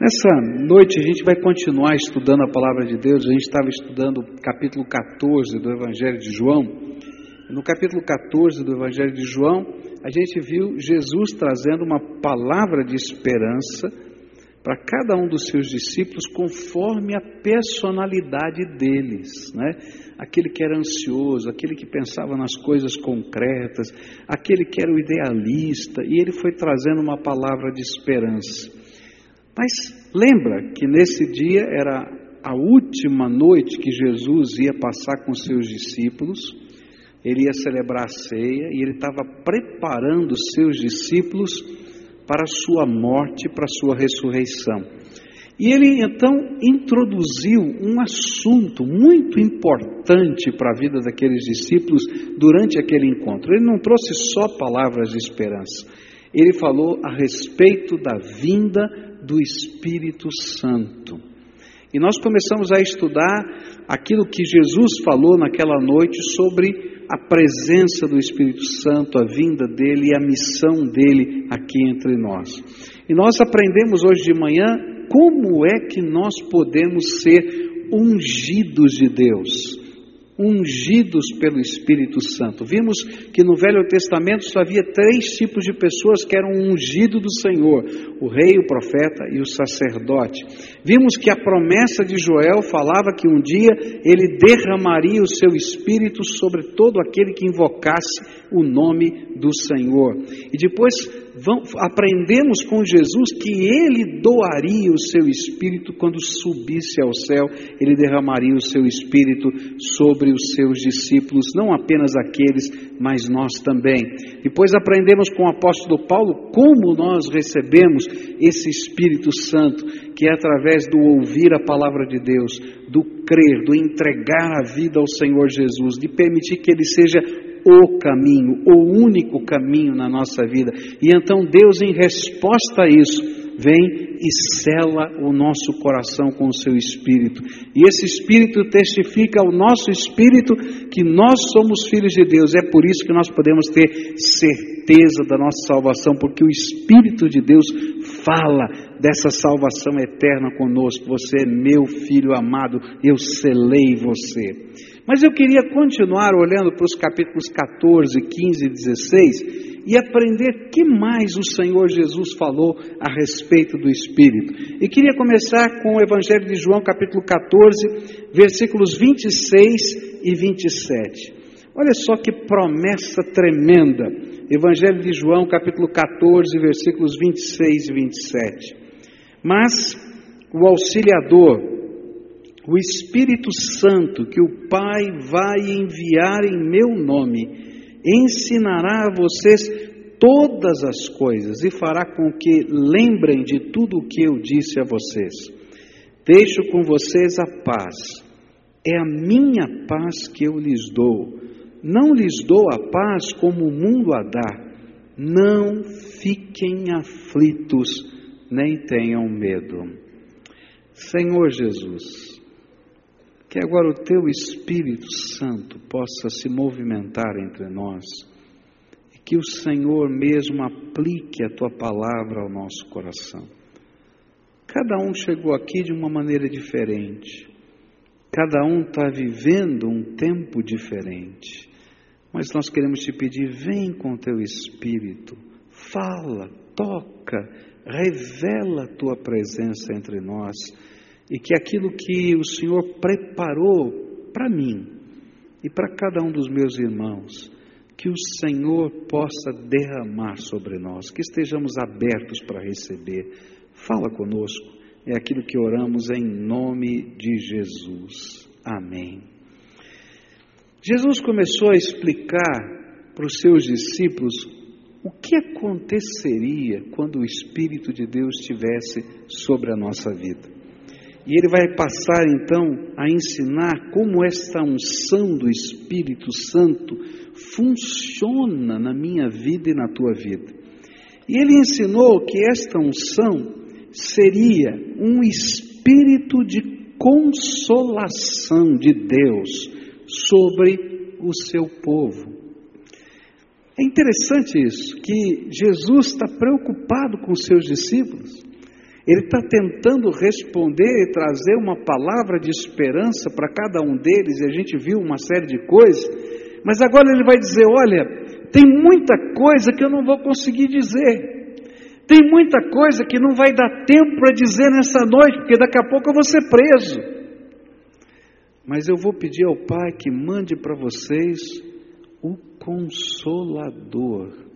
Nessa noite a gente vai continuar estudando a palavra de Deus. A gente estava estudando o capítulo 14 do Evangelho de João. No capítulo 14 do Evangelho de João, a gente viu Jesus trazendo uma palavra de esperança para cada um dos seus discípulos conforme a personalidade deles, né? Aquele que era ansioso, aquele que pensava nas coisas concretas, aquele que era o idealista, e ele foi trazendo uma palavra de esperança. Mas lembra que nesse dia era a última noite que Jesus ia passar com seus discípulos, ele ia celebrar a ceia e ele estava preparando seus discípulos para a sua morte, para a sua ressurreição. E ele então introduziu um assunto muito importante para a vida daqueles discípulos durante aquele encontro. Ele não trouxe só palavras de esperança, ele falou a respeito da vinda do Espírito Santo. E nós começamos a estudar aquilo que Jesus falou naquela noite sobre a presença do Espírito Santo, a vinda dele e a missão dele aqui entre nós. E nós aprendemos hoje de manhã como é que nós podemos ser ungidos de Deus ungidos pelo Espírito Santo. Vimos que no Velho Testamento só havia três tipos de pessoas que eram ungidos do Senhor: o rei, o profeta e o sacerdote. Vimos que a promessa de Joel falava que um dia ele derramaria o seu espírito sobre todo aquele que invocasse o nome do Senhor. E depois aprendemos com Jesus que ele doaria o seu espírito quando subisse ao céu, ele derramaria o seu espírito sobre os seus discípulos, não apenas aqueles, mas nós também. Depois aprendemos com o apóstolo Paulo como nós recebemos esse Espírito Santo, que é através do ouvir a palavra de Deus, do crer, do entregar a vida ao Senhor Jesus, de permitir que ele seja o caminho, o único caminho na nossa vida. E então Deus, em resposta a isso, vem e sela o nosso coração com o seu espírito. E esse espírito testifica ao nosso espírito que nós somos filhos de Deus. É por isso que nós podemos ter certeza da nossa salvação, porque o espírito de Deus fala dessa salvação eterna conosco. Você é meu filho amado, eu selei você. Mas eu queria continuar olhando para os capítulos 14, 15 e 16 e aprender que mais o Senhor Jesus falou a respeito do Espírito. E queria começar com o Evangelho de João, capítulo 14, versículos 26 e 27. Olha só que promessa tremenda. Evangelho de João, capítulo 14, versículos 26 e 27. Mas o auxiliador, o Espírito Santo que o Pai vai enviar em meu nome, ensinará a vocês todas as coisas e fará com que lembrem de tudo o que eu disse a vocês. Deixo com vocês a paz. É a minha paz que eu lhes dou. Não lhes dou a paz como o mundo a dá. Não fiquem aflitos, nem tenham medo. Senhor Jesus, que agora o teu Espírito Santo possa se movimentar entre nós e que o Senhor mesmo aplique a tua palavra ao nosso coração. Cada um chegou aqui de uma maneira diferente, cada um está vivendo um tempo diferente, mas nós queremos te pedir: vem com o teu Espírito, fala, toca, revela a tua presença entre nós e que aquilo que o Senhor preparou para mim e para cada um dos meus irmãos, que o Senhor possa derramar sobre nós, que estejamos abertos para receber. Fala conosco, é aquilo que oramos em nome de Jesus. Amém. Jesus começou a explicar para os seus discípulos o que aconteceria quando o Espírito de Deus estivesse sobre a nossa vida. E ele vai passar então a ensinar como esta unção do Espírito Santo funciona na minha vida e na tua vida. E ele ensinou que esta unção seria um espírito de consolação de Deus sobre o seu povo. É interessante isso, que Jesus está preocupado com seus discípulos. Ele está tentando responder e trazer uma palavra de esperança para cada um deles, e a gente viu uma série de coisas, mas agora ele vai dizer: olha, tem muita coisa que eu não vou conseguir dizer. Tem muita coisa que não vai dar tempo para dizer nessa noite, porque daqui a pouco eu vou ser preso. Mas eu vou pedir ao Pai que mande para vocês o Consolador.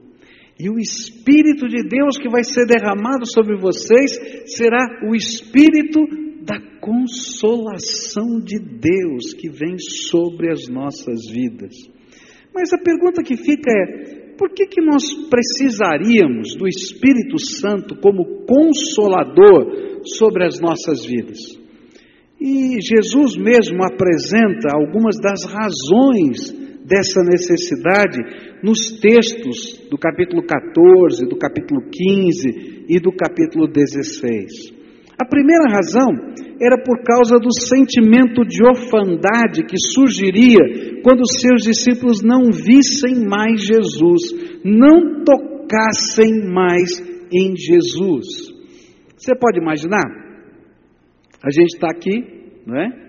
E o Espírito de Deus que vai ser derramado sobre vocês será o Espírito da consolação de Deus que vem sobre as nossas vidas. Mas a pergunta que fica é: por que, que nós precisaríamos do Espírito Santo como consolador sobre as nossas vidas? E Jesus mesmo apresenta algumas das razões dessa necessidade nos textos do capítulo 14, do capítulo 15 e do capítulo 16. A primeira razão era por causa do sentimento de orfandade que surgiria quando seus discípulos não vissem mais Jesus, não tocassem mais em Jesus. Você pode imaginar? A gente está aqui, não é?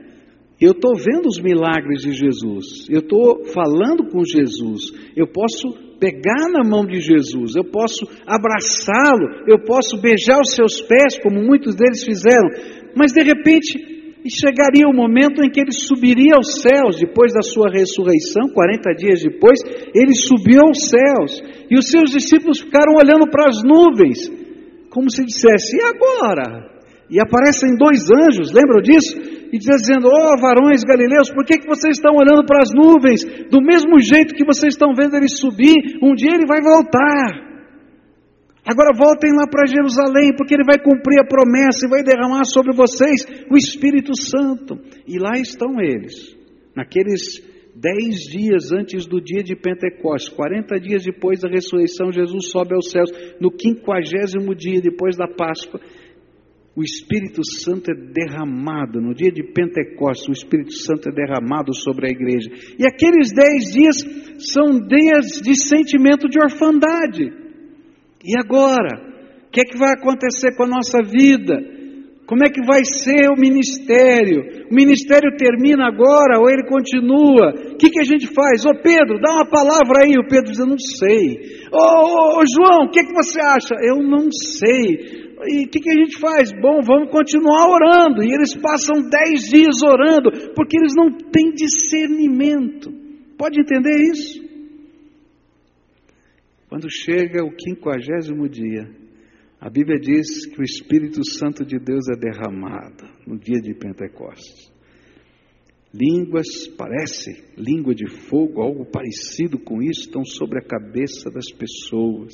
Eu estou vendo os milagres de Jesus, eu estou falando com Jesus, eu posso pegar na mão de Jesus, eu posso abraçá-lo, eu posso beijar os seus pés, como muitos deles fizeram, mas de repente chegaria o momento em que ele subiria aos céus, depois da sua ressurreição, 40 dias depois, ele subiu aos céus, e os seus discípulos ficaram olhando para as nuvens, como se dissesse: e agora? E aparecem dois anjos, lembram disso? E dizendo: Ó oh, varões galileus, por que, que vocês estão olhando para as nuvens? Do mesmo jeito que vocês estão vendo ele subir, um dia ele vai voltar. Agora voltem lá para Jerusalém, porque ele vai cumprir a promessa e vai derramar sobre vocês o Espírito Santo. E lá estão eles, naqueles dez dias antes do dia de Pentecostes, 40 dias depois da ressurreição, Jesus sobe aos céus, no quinquagésimo dia depois da Páscoa, o Espírito Santo é derramado, no dia de Pentecostes, o Espírito Santo é derramado sobre a igreja. E aqueles dez dias são dias de sentimento de orfandade. E agora? O que é que vai acontecer com a nossa vida? Como é que vai ser o ministério? O ministério termina agora ou ele continua? O que, que a gente faz? Ô Pedro, dá uma palavra aí. O Pedro diz: Eu não sei. Ô, João, o que, que você acha? Eu não sei. E o que, que, a gente faz? Bom, vamos continuar orando. E eles passam dez dias orando, porque eles não têm discernimento. Pode entender isso? Quando chega o quinquagésimo dia, a Bíblia diz que o Espírito Santo de Deus é derramado no dia de Pentecostes. Línguas, parece língua de fogo, algo parecido com isso, estão sobre a cabeça das pessoas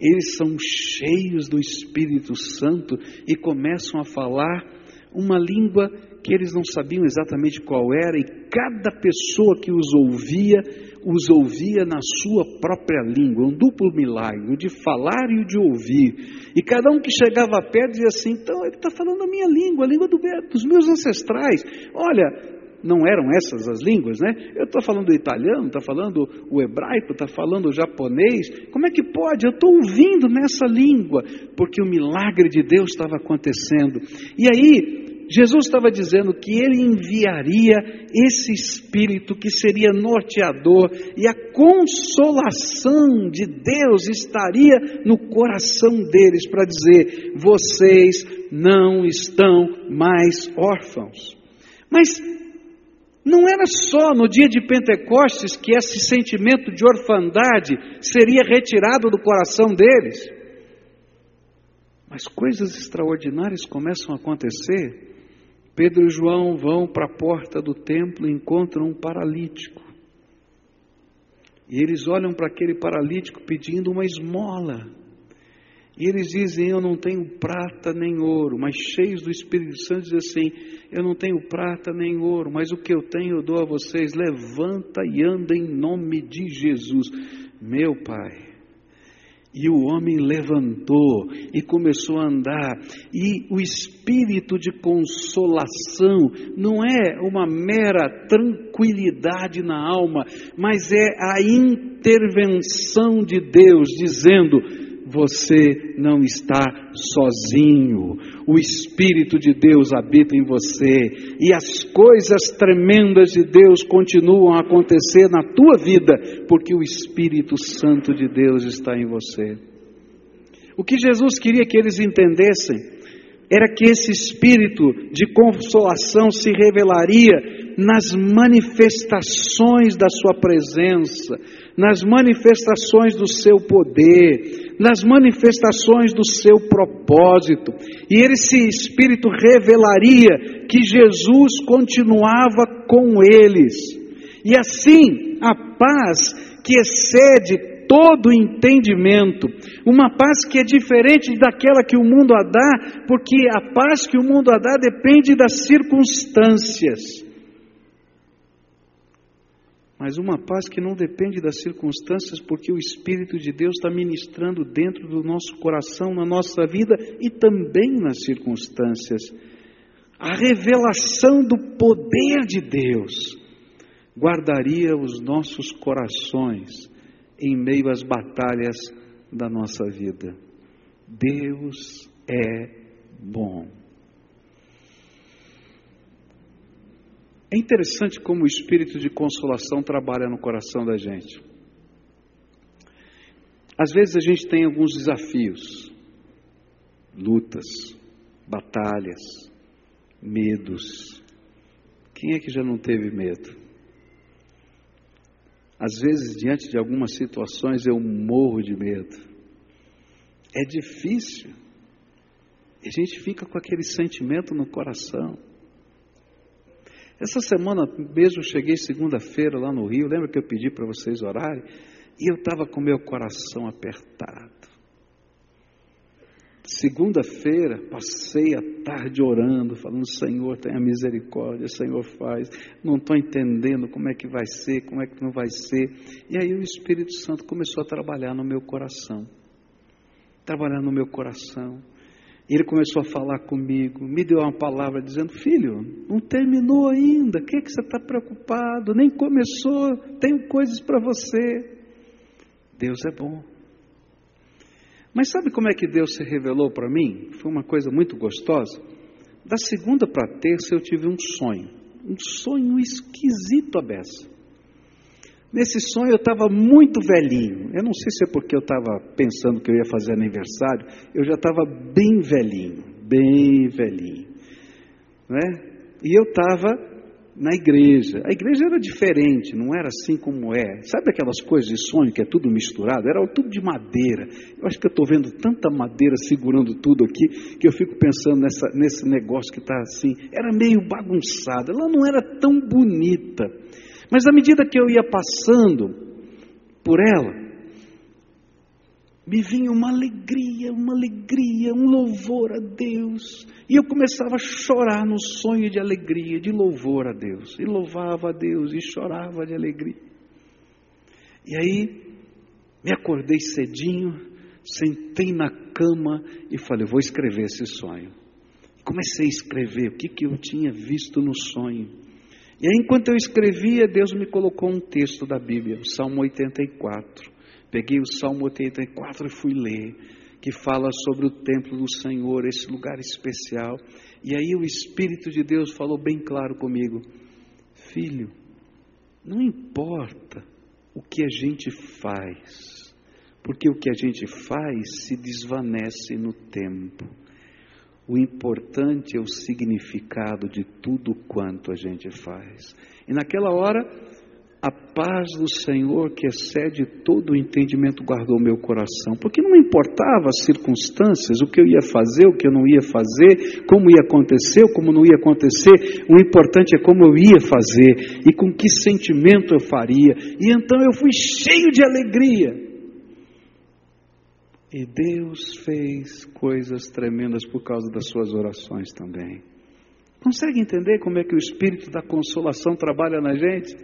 eles são cheios do Espírito Santo e começam a falar uma língua que eles não sabiam exatamente qual era, e cada pessoa que os ouvia, os ouvia na sua própria língua, um duplo milagre, o de falar e o de ouvir. E cada um que chegava perto dizia assim: então ele está falando a minha língua, a língua do, dos meus ancestrais. Olha, não eram essas as línguas, né? Eu estou falando italiano, está falando o hebraico, está falando o japonês. Como é que pode? Eu estou ouvindo nessa língua, porque o milagre de Deus estava acontecendo. E aí, Jesus estava dizendo que ele enviaria esse Espírito que seria norteador e a consolação de Deus estaria no coração deles para dizer: vocês não estão mais órfãos. Mas não era só no dia de Pentecostes que esse sentimento de orfandade seria retirado do coração deles. Mas coisas extraordinárias começam a acontecer. Pedro e João vão para a porta do templo e encontram um paralítico. E eles olham para aquele paralítico pedindo uma esmola. E eles dizem: Eu não tenho prata nem ouro, mas cheios do Espírito Santo, dizem assim: Eu não tenho prata nem ouro, mas o que eu tenho eu dou a vocês. Levanta e anda em nome de Jesus, meu Pai. E o homem levantou e começou a andar, e o espírito de consolação não é uma mera tranquilidade na alma, mas é a intervenção de Deus dizendo: você não está sozinho. O Espírito de Deus habita em você e as coisas tremendas de Deus continuam a acontecer na tua vida, porque o Espírito Santo de Deus está em você. O que Jesus queria que eles entendessem era que esse espírito de consolação se revelaria nas manifestações da sua presença, nas manifestações do seu poder, nas manifestações do seu propósito. E esse Espírito revelaria que Jesus continuava com eles. E assim, a paz que excede todo entendimento, uma paz que é diferente daquela que o mundo a dá, porque a paz que o mundo a dá depende das circunstâncias mas uma paz que não depende das circunstâncias, porque o Espírito de Deus está ministrando dentro do nosso coração, na nossa vida e também nas circunstâncias. A revelação do poder de Deus guardaria os nossos corações em meio às batalhas da nossa vida. Deus é bom. É interessante como o espírito de consolação trabalha no coração da gente. Às vezes a gente tem alguns desafios, lutas, batalhas, medos. Quem é que já não teve medo? Às vezes, diante de algumas situações, eu morro de medo. É difícil. A gente fica com aquele sentimento no coração. Essa semana mesmo cheguei segunda-feira lá no Rio, lembra que eu pedi para vocês orarem? E eu estava com meu coração apertado. Segunda-feira, passei a tarde orando, falando: Senhor, tenha misericórdia, Senhor, faz. Não estou entendendo como é que vai ser, como é que não vai ser. E aí o Espírito Santo começou a trabalhar no meu coração. Trabalhar no meu coração. Ele começou a falar comigo, me deu uma palavra dizendo: Filho, não terminou ainda, o que, é que você está preocupado? Nem começou, tenho coisas para você. Deus é bom. Mas sabe como é que Deus se revelou para mim? Foi uma coisa muito gostosa. Da segunda para terça eu tive um sonho, um sonho esquisito a beça. Nesse sonho eu estava muito velhinho. Eu não sei se é porque eu estava pensando que eu ia fazer aniversário, eu já estava bem velhinho, bem velhinho. Né? E eu estava na igreja. A igreja era diferente, não era assim como é. Sabe aquelas coisas de sonho que é tudo misturado? Era tudo de madeira. Eu acho que eu estou vendo tanta madeira segurando tudo aqui que eu fico pensando nessa, nesse negócio que está assim. Era meio bagunçado. Ela não era tão bonita. Mas à medida que eu ia passando por ela, me vinha uma alegria, uma alegria, um louvor a Deus. E eu começava a chorar no sonho de alegria, de louvor a Deus. E louvava a Deus e chorava de alegria. E aí, me acordei cedinho, sentei na cama e falei: vou escrever esse sonho. Comecei a escrever o que, que eu tinha visto no sonho. E enquanto eu escrevia, Deus me colocou um texto da Bíblia, o Salmo 84. Peguei o Salmo 84 e fui ler, que fala sobre o templo do Senhor, esse lugar especial. E aí o Espírito de Deus falou bem claro comigo: Filho, não importa o que a gente faz, porque o que a gente faz se desvanece no tempo. O importante é o significado de tudo quanto a gente faz. E naquela hora, a paz do Senhor, que excede todo o entendimento, guardou meu coração. Porque não importava as circunstâncias, o que eu ia fazer, o que eu não ia fazer, como ia acontecer, como não ia acontecer. O importante é como eu ia fazer e com que sentimento eu faria. E então eu fui cheio de alegria e Deus fez coisas tremendas por causa das suas orações também. Consegue entender como é que o espírito da consolação trabalha na gente?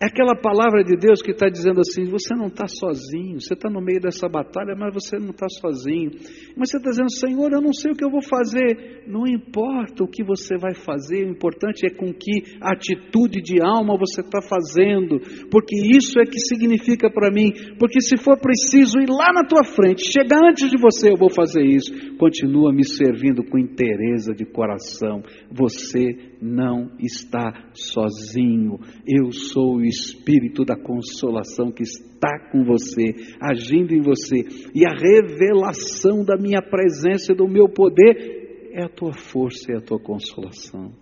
É aquela palavra de Deus que está dizendo assim: você não está sozinho, você está no meio dessa batalha, mas você não está sozinho. Mas você está dizendo, Senhor, eu não sei o que eu vou fazer. Não importa o que você vai fazer, o importante é com que atitude de alma você está fazendo, porque isso é que significa para mim. Porque se for preciso ir lá na tua frente, chegar antes de você, eu vou fazer isso. Continua me servindo com interesse de coração. Você não está sozinho. Eu sou o Espírito da consolação que está com você, agindo em você. E a revelação da minha presença e do meu poder é a tua força e a tua consolação.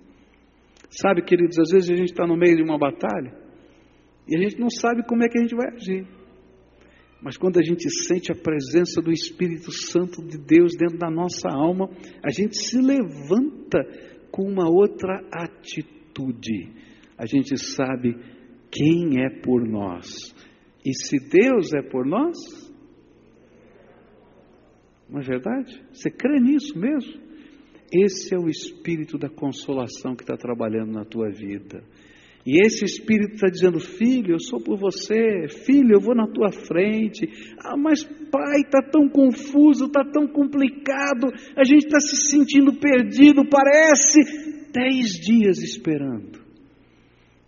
Sabe, queridos, às vezes a gente está no meio de uma batalha e a gente não sabe como é que a gente vai agir. Mas quando a gente sente a presença do Espírito Santo de Deus dentro da nossa alma, a gente se levanta com uma outra atitude. A gente sabe quem é por nós. E se Deus é por nós, não é verdade? Você crê nisso mesmo? Esse é o espírito da consolação que está trabalhando na tua vida. E esse Espírito está dizendo: Filho, eu sou por você, filho, eu vou na tua frente. Ah, mas pai, está tão confuso, está tão complicado, a gente está se sentindo perdido, parece. Dez dias esperando.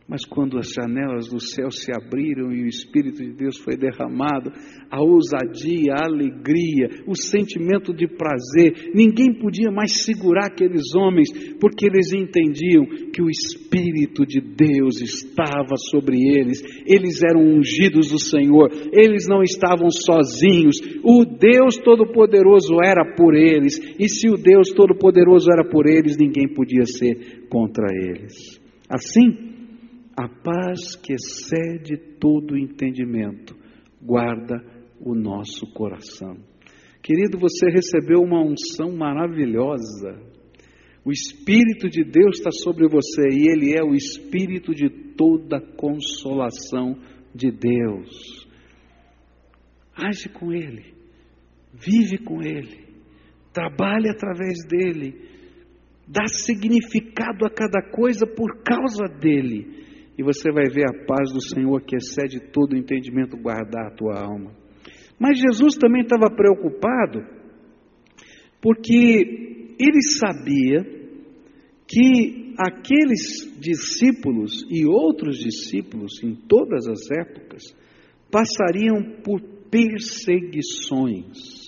Mas quando as janelas do céu se abriram e o Espírito de Deus foi derramado, a ousadia, a alegria, o sentimento de prazer, ninguém podia mais segurar aqueles homens, porque eles entendiam que o Espírito de Deus estava sobre eles, eles eram ungidos do Senhor, eles não estavam sozinhos, o Deus Todo-Poderoso era por eles, e se o Deus Todo-Poderoso era por eles, ninguém podia ser contra eles. Assim, a paz que excede todo entendimento guarda o nosso coração. Querido, você recebeu uma unção maravilhosa. O Espírito de Deus está sobre você e Ele é o Espírito de toda consolação de Deus. Age com Ele, vive com Ele, trabalhe através dEle, dá significado a cada coisa por causa dEle e você vai ver a paz do Senhor que excede todo o entendimento guardar a tua alma. Mas Jesus também estava preocupado, porque ele sabia que aqueles discípulos e outros discípulos em todas as épocas passariam por perseguições.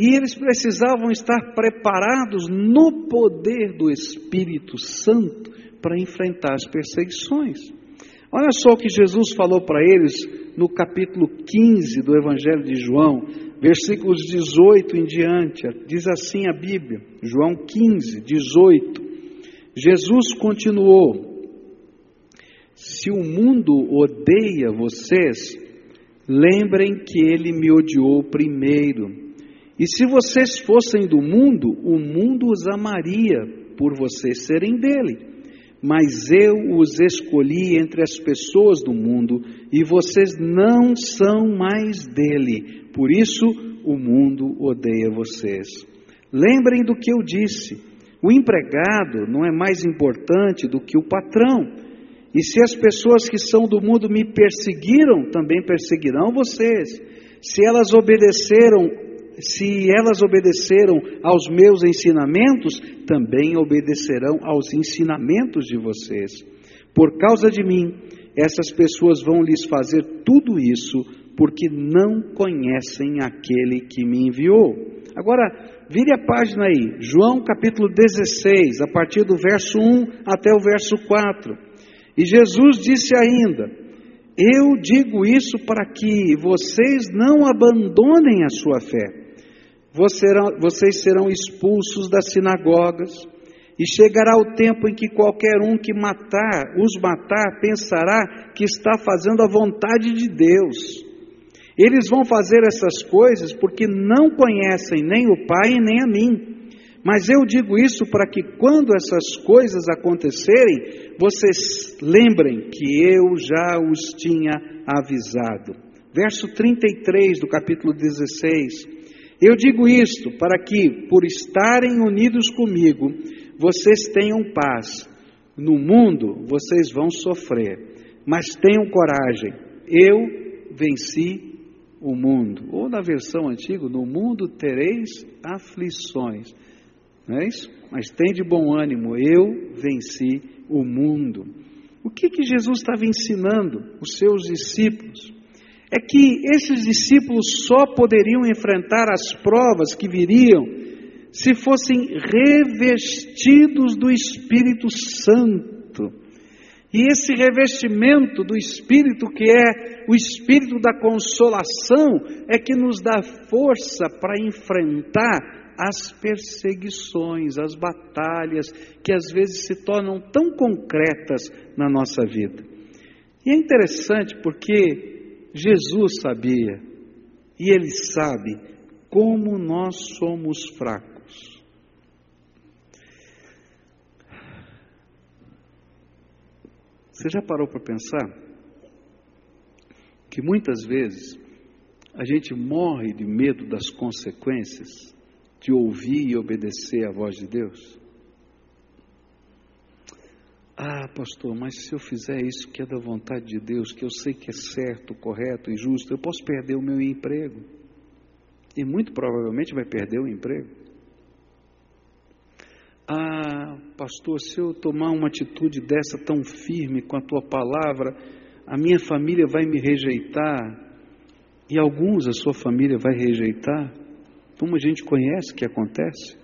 E eles precisavam estar preparados no poder do Espírito Santo para enfrentar as perseguições. Olha só o que Jesus falou para eles no capítulo 15 do Evangelho de João, versículos 18 em diante. Diz assim a Bíblia, João 15, 18. Jesus continuou: Se o mundo odeia vocês, lembrem que ele me odiou primeiro. E se vocês fossem do mundo, o mundo os amaria por vocês serem dele mas eu os escolhi entre as pessoas do mundo e vocês não são mais dele, por isso o mundo odeia vocês. Lembrem do que eu disse: o empregado não é mais importante do que o patrão. E se as pessoas que são do mundo me perseguiram, também perseguirão vocês. Se elas obedeceram se elas obedeceram aos meus ensinamentos, também obedecerão aos ensinamentos de vocês. Por causa de mim, essas pessoas vão lhes fazer tudo isso, porque não conhecem aquele que me enviou. Agora, vire a página aí, João capítulo 16, a partir do verso 1 até o verso 4. E Jesus disse ainda: Eu digo isso para que vocês não abandonem a sua fé vocês serão expulsos das sinagogas, e chegará o tempo em que qualquer um que matar, os matar, pensará que está fazendo a vontade de Deus. Eles vão fazer essas coisas porque não conhecem nem o Pai nem a mim. Mas eu digo isso para que quando essas coisas acontecerem, vocês lembrem que eu já os tinha avisado. Verso 33 do capítulo 16. Eu digo isto para que, por estarem unidos comigo, vocês tenham paz. No mundo vocês vão sofrer, mas tenham coragem, eu venci o mundo. Ou na versão antiga, no mundo tereis aflições. Não é isso? Mas tem de bom ânimo, eu venci o mundo. O que, que Jesus estava ensinando os seus discípulos? É que esses discípulos só poderiam enfrentar as provas que viriam se fossem revestidos do Espírito Santo. E esse revestimento do Espírito, que é o Espírito da consolação, é que nos dá força para enfrentar as perseguições, as batalhas que às vezes se tornam tão concretas na nossa vida. E é interessante porque Jesus sabia, e Ele sabe, como nós somos fracos. Você já parou para pensar que muitas vezes a gente morre de medo das consequências de ouvir e obedecer à voz de Deus? Ah, pastor, mas se eu fizer isso que é da vontade de Deus, que eu sei que é certo, correto e justo, eu posso perder o meu emprego. E muito provavelmente vai perder o emprego. Ah, pastor, se eu tomar uma atitude dessa tão firme com a tua palavra, a minha família vai me rejeitar e alguns a sua família vai rejeitar. Como a gente conhece que acontece.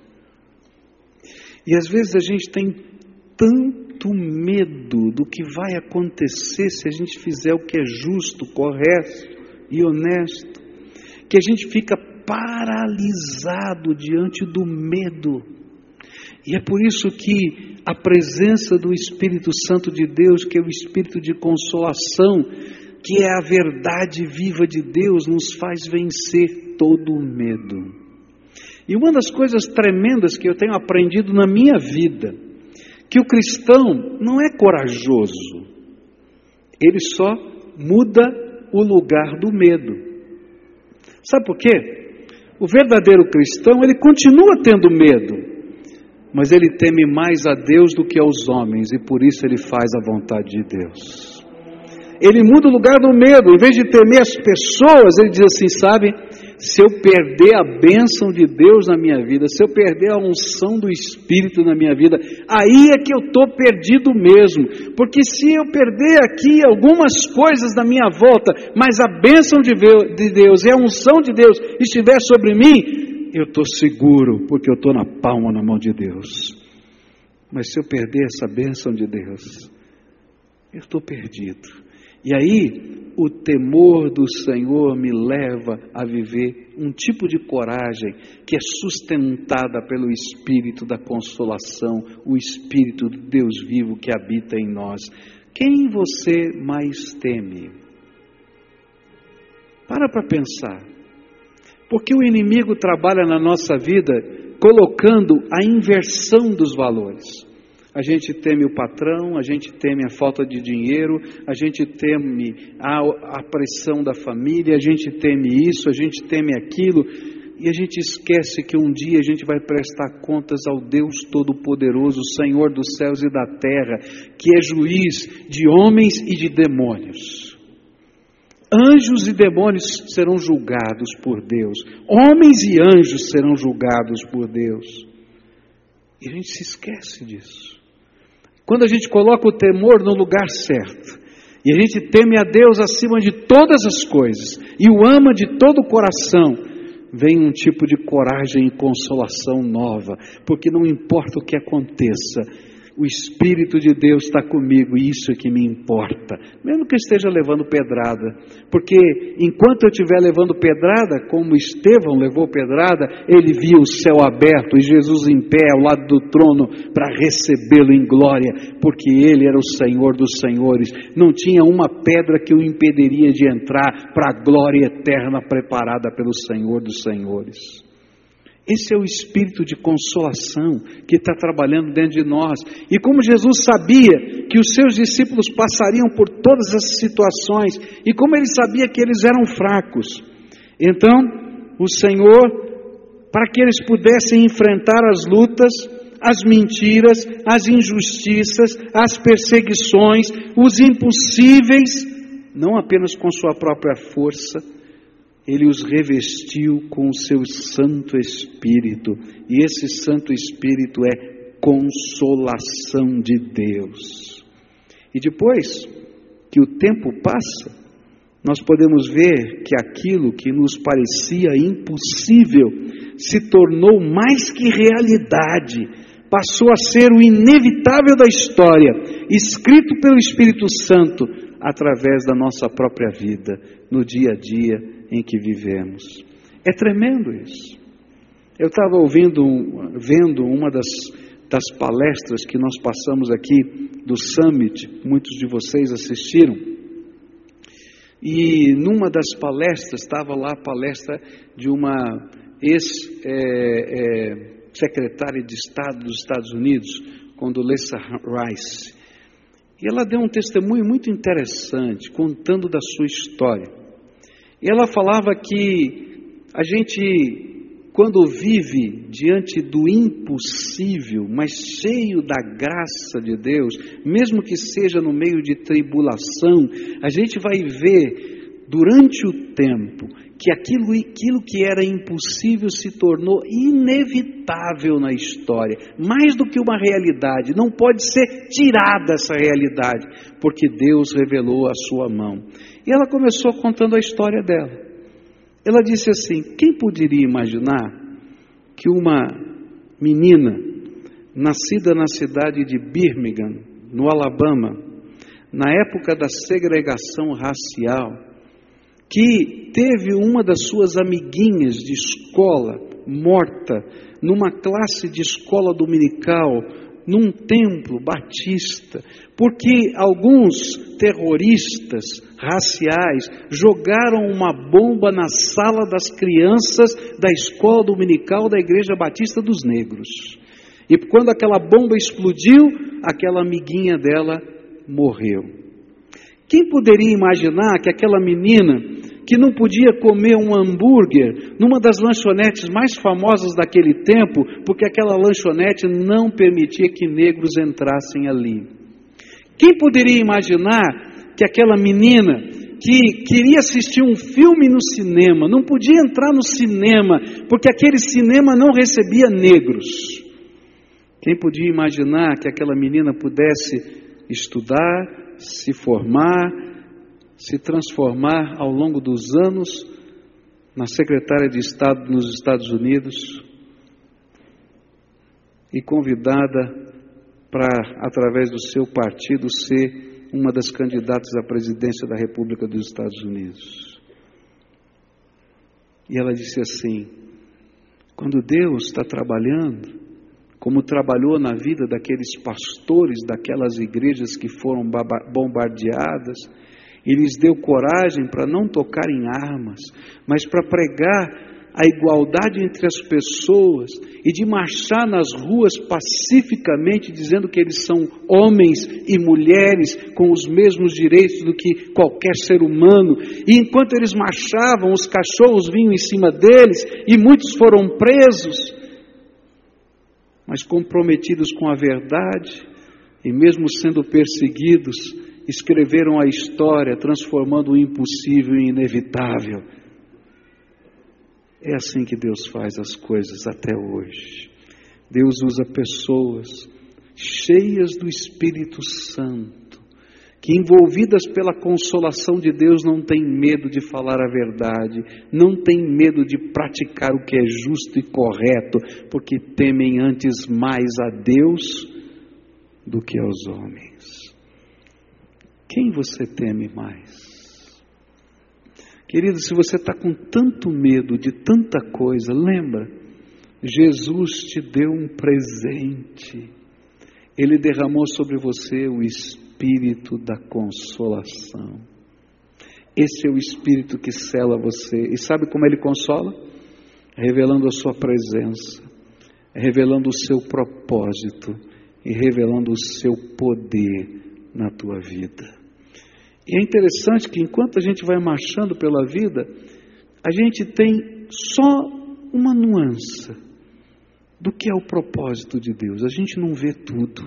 E às vezes a gente tem tanto medo do que vai acontecer se a gente fizer o que é justo, correto e honesto, que a gente fica paralisado diante do medo. E é por isso que a presença do Espírito Santo de Deus, que é o Espírito de consolação, que é a verdade viva de Deus, nos faz vencer todo o medo. E uma das coisas tremendas que eu tenho aprendido na minha vida, que o cristão não é corajoso, ele só muda o lugar do medo. Sabe por quê? O verdadeiro cristão, ele continua tendo medo, mas ele teme mais a Deus do que aos homens e por isso ele faz a vontade de Deus. Ele muda o lugar do medo, em vez de temer as pessoas, ele diz assim: sabe, se eu perder a bênção de Deus na minha vida, se eu perder a unção do Espírito na minha vida, aí é que eu estou perdido mesmo. Porque se eu perder aqui algumas coisas da minha volta, mas a bênção de Deus e a unção de Deus estiver sobre mim, eu estou seguro, porque eu estou na palma na mão de Deus. Mas se eu perder essa bênção de Deus, eu estou perdido. E aí, o temor do Senhor me leva a viver um tipo de coragem que é sustentada pelo Espírito da consolação, o Espírito do Deus vivo que habita em nós. Quem você mais teme? Para para pensar. Porque o inimigo trabalha na nossa vida colocando a inversão dos valores. A gente teme o patrão, a gente teme a falta de dinheiro, a gente teme a, a pressão da família, a gente teme isso, a gente teme aquilo, e a gente esquece que um dia a gente vai prestar contas ao Deus Todo-Poderoso, Senhor dos céus e da terra, que é juiz de homens e de demônios. Anjos e demônios serão julgados por Deus, homens e anjos serão julgados por Deus. E a gente se esquece disso. Quando a gente coloca o temor no lugar certo, e a gente teme a Deus acima de todas as coisas, e o ama de todo o coração, vem um tipo de coragem e consolação nova, porque não importa o que aconteça, o Espírito de Deus está comigo isso é que me importa, mesmo que eu esteja levando pedrada, porque enquanto eu estiver levando pedrada, como Estevão levou pedrada, ele viu o céu aberto e Jesus em pé ao lado do trono para recebê-lo em glória, porque ele era o Senhor dos Senhores, não tinha uma pedra que o impediria de entrar para a glória eterna preparada pelo Senhor dos Senhores. Esse é o espírito de consolação que está trabalhando dentro de nós. E como Jesus sabia que os seus discípulos passariam por todas as situações, e como ele sabia que eles eram fracos, então o Senhor, para que eles pudessem enfrentar as lutas, as mentiras, as injustiças, as perseguições, os impossíveis, não apenas com sua própria força, ele os revestiu com o seu Santo Espírito, e esse Santo Espírito é consolação de Deus. E depois que o tempo passa, nós podemos ver que aquilo que nos parecia impossível se tornou mais que realidade, passou a ser o inevitável da história, escrito pelo Espírito Santo através da nossa própria vida, no dia a dia em que vivemos. É tremendo isso. Eu estava ouvindo, vendo uma das, das palestras que nós passamos aqui do Summit, muitos de vocês assistiram. E numa das palestras, estava lá a palestra de uma ex-secretária é, é, de Estado dos Estados Unidos, Condoleezza Rice. E ela deu um testemunho muito interessante, contando da sua história. E ela falava que a gente quando vive diante do impossível, mas cheio da graça de Deus, mesmo que seja no meio de tribulação, a gente vai ver durante o tempo que aquilo, aquilo que era impossível se tornou inevitável na história, mais do que uma realidade, não pode ser tirada essa realidade, porque Deus revelou a sua mão. E ela começou contando a história dela. Ela disse assim: quem poderia imaginar que uma menina nascida na cidade de Birmingham, no Alabama, na época da segregação racial, que teve uma das suas amiguinhas de escola morta numa classe de escola dominical num templo batista, porque alguns terroristas raciais jogaram uma bomba na sala das crianças da escola dominical da Igreja Batista dos Negros. E quando aquela bomba explodiu, aquela amiguinha dela morreu. Quem poderia imaginar que aquela menina que não podia comer um hambúrguer numa das lanchonetes mais famosas daquele tempo, porque aquela lanchonete não permitia que negros entrassem ali. Quem poderia imaginar que aquela menina que queria assistir um filme no cinema, não podia entrar no cinema, porque aquele cinema não recebia negros. Quem podia imaginar que aquela menina pudesse estudar, se formar, se transformar ao longo dos anos na secretária de Estado nos Estados Unidos e convidada para, através do seu partido, ser uma das candidatas à presidência da República dos Estados Unidos. E ela disse assim: quando Deus está trabalhando, como trabalhou na vida daqueles pastores daquelas igrejas que foram bombardeadas, e lhes deu coragem para não tocar em armas, mas para pregar a igualdade entre as pessoas e de marchar nas ruas pacificamente, dizendo que eles são homens e mulheres com os mesmos direitos do que qualquer ser humano. E enquanto eles marchavam, os cachorros vinham em cima deles e muitos foram presos, mas comprometidos com a verdade e mesmo sendo perseguidos, escreveram a história, transformando o impossível em inevitável. É assim que Deus faz as coisas até hoje. Deus usa pessoas cheias do Espírito Santo, que envolvidas pela consolação de Deus não têm medo de falar a verdade, não têm medo de praticar o que é justo e correto, porque temem antes mais a Deus do que aos homens. Quem você teme mais? Querido, se você está com tanto medo de tanta coisa, lembra, Jesus te deu um presente. Ele derramou sobre você o espírito da consolação. Esse é o espírito que cela você. E sabe como ele consola? Revelando a sua presença, revelando o seu propósito e revelando o seu poder na tua vida. E é interessante que enquanto a gente vai marchando pela vida, a gente tem só uma nuance do que é o propósito de Deus. A gente não vê tudo,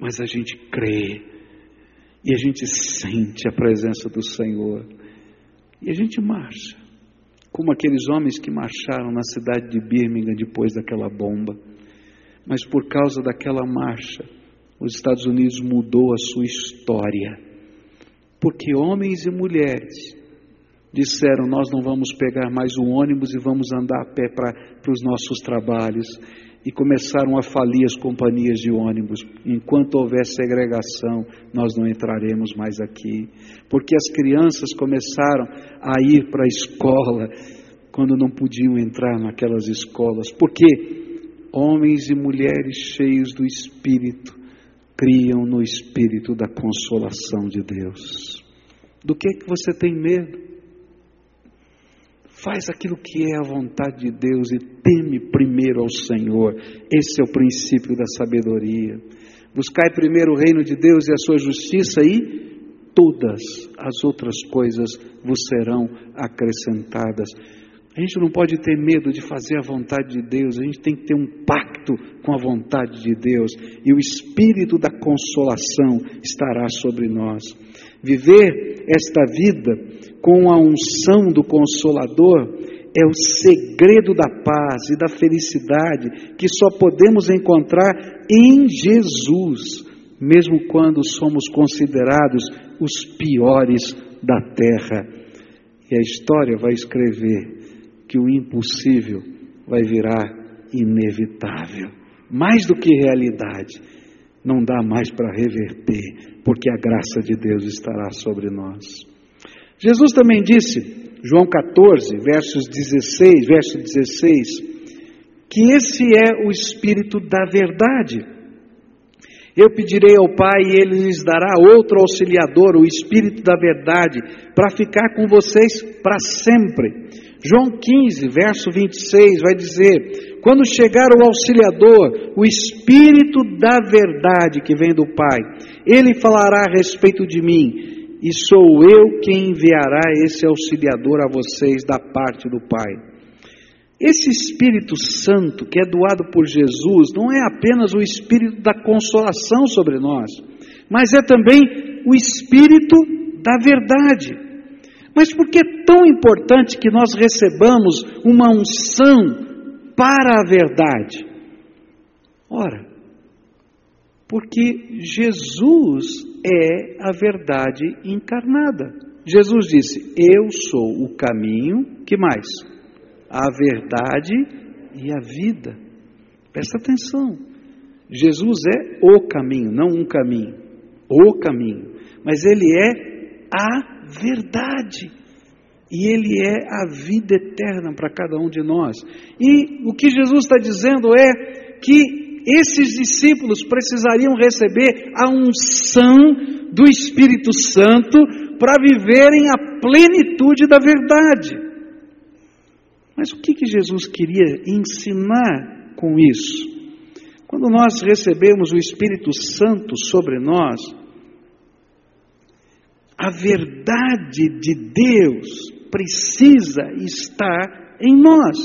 mas a gente crê e a gente sente a presença do Senhor e a gente marcha, como aqueles homens que marcharam na cidade de Birmingham depois daquela bomba. Mas por causa daquela marcha, os Estados Unidos mudou a sua história. Porque homens e mulheres disseram: Nós não vamos pegar mais o ônibus e vamos andar a pé para os nossos trabalhos. E começaram a falir as companhias de ônibus. Enquanto houver segregação, nós não entraremos mais aqui. Porque as crianças começaram a ir para a escola quando não podiam entrar naquelas escolas. Porque homens e mulheres cheios do Espírito criam no Espírito da consolação de Deus. Do que é que você tem medo? Faz aquilo que é a vontade de Deus e teme primeiro ao Senhor. Esse é o princípio da sabedoria. Buscai primeiro o reino de Deus e a sua justiça e todas as outras coisas vos serão acrescentadas. A gente não pode ter medo de fazer a vontade de Deus, a gente tem que ter um pacto com a vontade de Deus e o espírito da consolação estará sobre nós. Viver esta vida com a unção do Consolador é o segredo da paz e da felicidade que só podemos encontrar em Jesus, mesmo quando somos considerados os piores da terra. E a história vai escrever que o impossível vai virar inevitável. Mais do que realidade, não dá mais para reverter, porque a graça de Deus estará sobre nós. Jesus também disse, João 14, versos 16, verso 16, que esse é o Espírito da verdade. Eu pedirei ao Pai e Ele lhes dará outro auxiliador, o Espírito da verdade, para ficar com vocês para sempre. João 15, verso 26, vai dizer: Quando chegar o auxiliador, o Espírito da verdade que vem do Pai, ele falará a respeito de mim e sou eu quem enviará esse auxiliador a vocês da parte do Pai. Esse Espírito Santo que é doado por Jesus não é apenas o Espírito da consolação sobre nós, mas é também o Espírito da verdade. Mas por que é tão importante que nós recebamos uma unção para a verdade? Ora, porque Jesus é a verdade encarnada. Jesus disse: Eu sou o caminho, que mais? A verdade e a vida. Presta atenção. Jesus é o caminho, não um caminho, o caminho. Mas ele é a verdade. E Ele é a vida eterna para cada um de nós. E o que Jesus está dizendo é que esses discípulos precisariam receber a unção do Espírito Santo para viverem a plenitude da verdade. Mas o que, que Jesus queria ensinar com isso? Quando nós recebemos o Espírito Santo sobre nós, a verdade de Deus precisa estar em nós.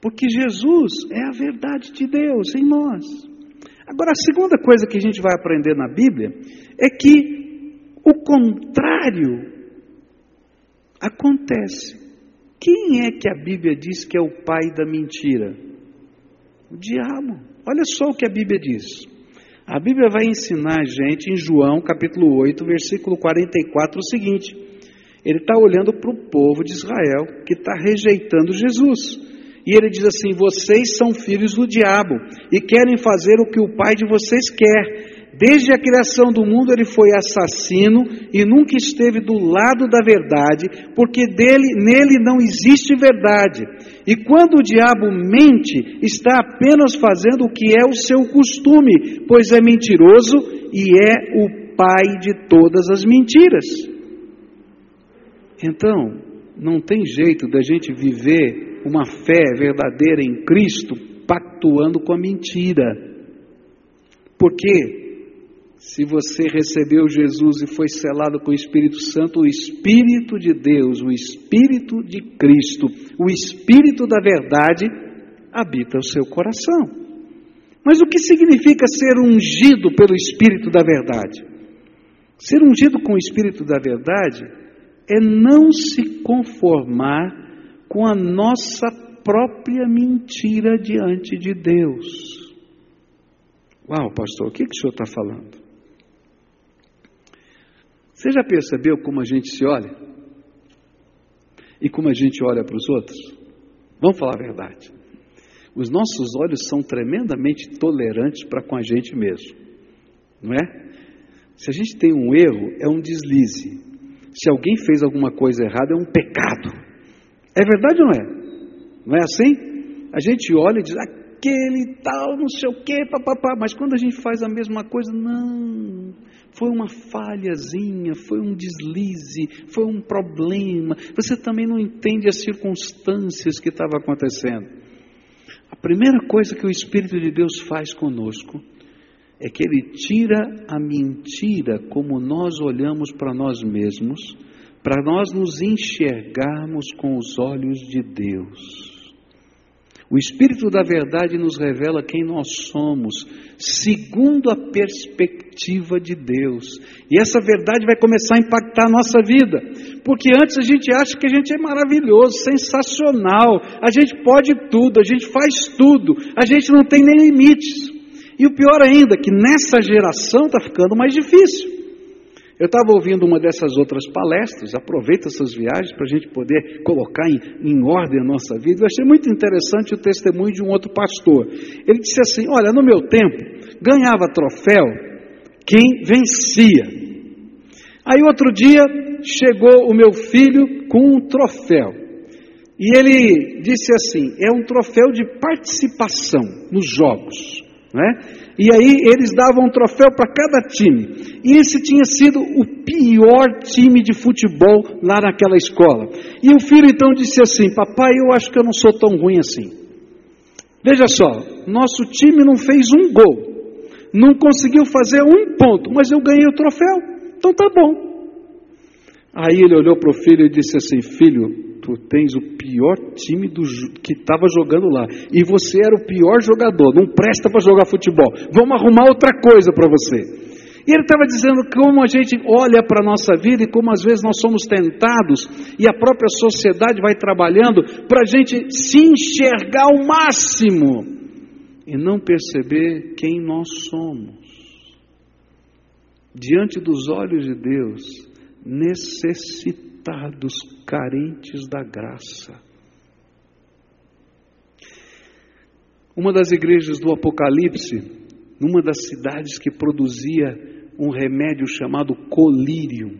Porque Jesus é a verdade de Deus em nós. Agora, a segunda coisa que a gente vai aprender na Bíblia é que o contrário acontece. Quem é que a Bíblia diz que é o pai da mentira? O diabo. Olha só o que a Bíblia diz. A Bíblia vai ensinar a gente em João capítulo 8, versículo 44, o seguinte: ele está olhando para o povo de Israel que está rejeitando Jesus. E ele diz assim: Vocês são filhos do diabo e querem fazer o que o pai de vocês quer. Desde a criação do mundo ele foi assassino e nunca esteve do lado da verdade, porque dele, nele não existe verdade. E quando o diabo mente, está apenas fazendo o que é o seu costume, pois é mentiroso e é o pai de todas as mentiras. Então, não tem jeito da gente viver uma fé verdadeira em Cristo pactuando com a mentira. Por quê? Se você recebeu Jesus e foi selado com o Espírito Santo, o Espírito de Deus, o Espírito de Cristo, o Espírito da verdade habita o seu coração. Mas o que significa ser ungido pelo Espírito da verdade? Ser ungido com o Espírito da verdade é não se conformar com a nossa própria mentira diante de Deus. Uau, pastor, o que, que o senhor está falando? Você já percebeu como a gente se olha? E como a gente olha para os outros? Vamos falar a verdade. Os nossos olhos são tremendamente tolerantes para com a gente mesmo, não é? Se a gente tem um erro, é um deslize. Se alguém fez alguma coisa errada, é um pecado. É verdade ou não é? Não é assim? A gente olha e diz, aquele tal, não sei o quê, papapá. Mas quando a gente faz a mesma coisa, não. Foi uma falhazinha, foi um deslize, foi um problema. Você também não entende as circunstâncias que estavam acontecendo. A primeira coisa que o Espírito de Deus faz conosco é que ele tira a mentira como nós olhamos para nós mesmos, para nós nos enxergarmos com os olhos de Deus. O Espírito da Verdade nos revela quem nós somos, segundo a perspectiva de Deus. E essa verdade vai começar a impactar a nossa vida, porque antes a gente acha que a gente é maravilhoso, sensacional, a gente pode tudo, a gente faz tudo, a gente não tem nem limites. E o pior ainda, que nessa geração está ficando mais difícil. Eu estava ouvindo uma dessas outras palestras, aproveita essas viagens para a gente poder colocar em, em, ordem a nossa vida. Eu achei muito interessante o testemunho de um outro pastor. Ele disse assim: Olha, no meu tempo, ganhava troféu quem vencia. Aí outro dia chegou o meu filho com um troféu. E ele disse assim: é um troféu de participação nos jogos. Né? E aí eles davam um troféu para cada time. E esse tinha sido o pior time de futebol lá naquela escola. E o filho então disse assim: Papai, eu acho que eu não sou tão ruim assim. Veja só, nosso time não fez um gol, não conseguiu fazer um ponto, mas eu ganhei o troféu, então tá bom. Aí ele olhou para o filho e disse assim: Filho, tu tens o pior time do, que estava jogando lá. E você era o pior jogador, não presta para jogar futebol. Vamos arrumar outra coisa para você. E ele estava dizendo como a gente olha para a nossa vida e como às vezes nós somos tentados e a própria sociedade vai trabalhando para a gente se enxergar ao máximo e não perceber quem nós somos. Diante dos olhos de Deus, necessitados, carentes da graça. Uma das igrejas do Apocalipse, numa das cidades que produzia um remédio chamado colírio,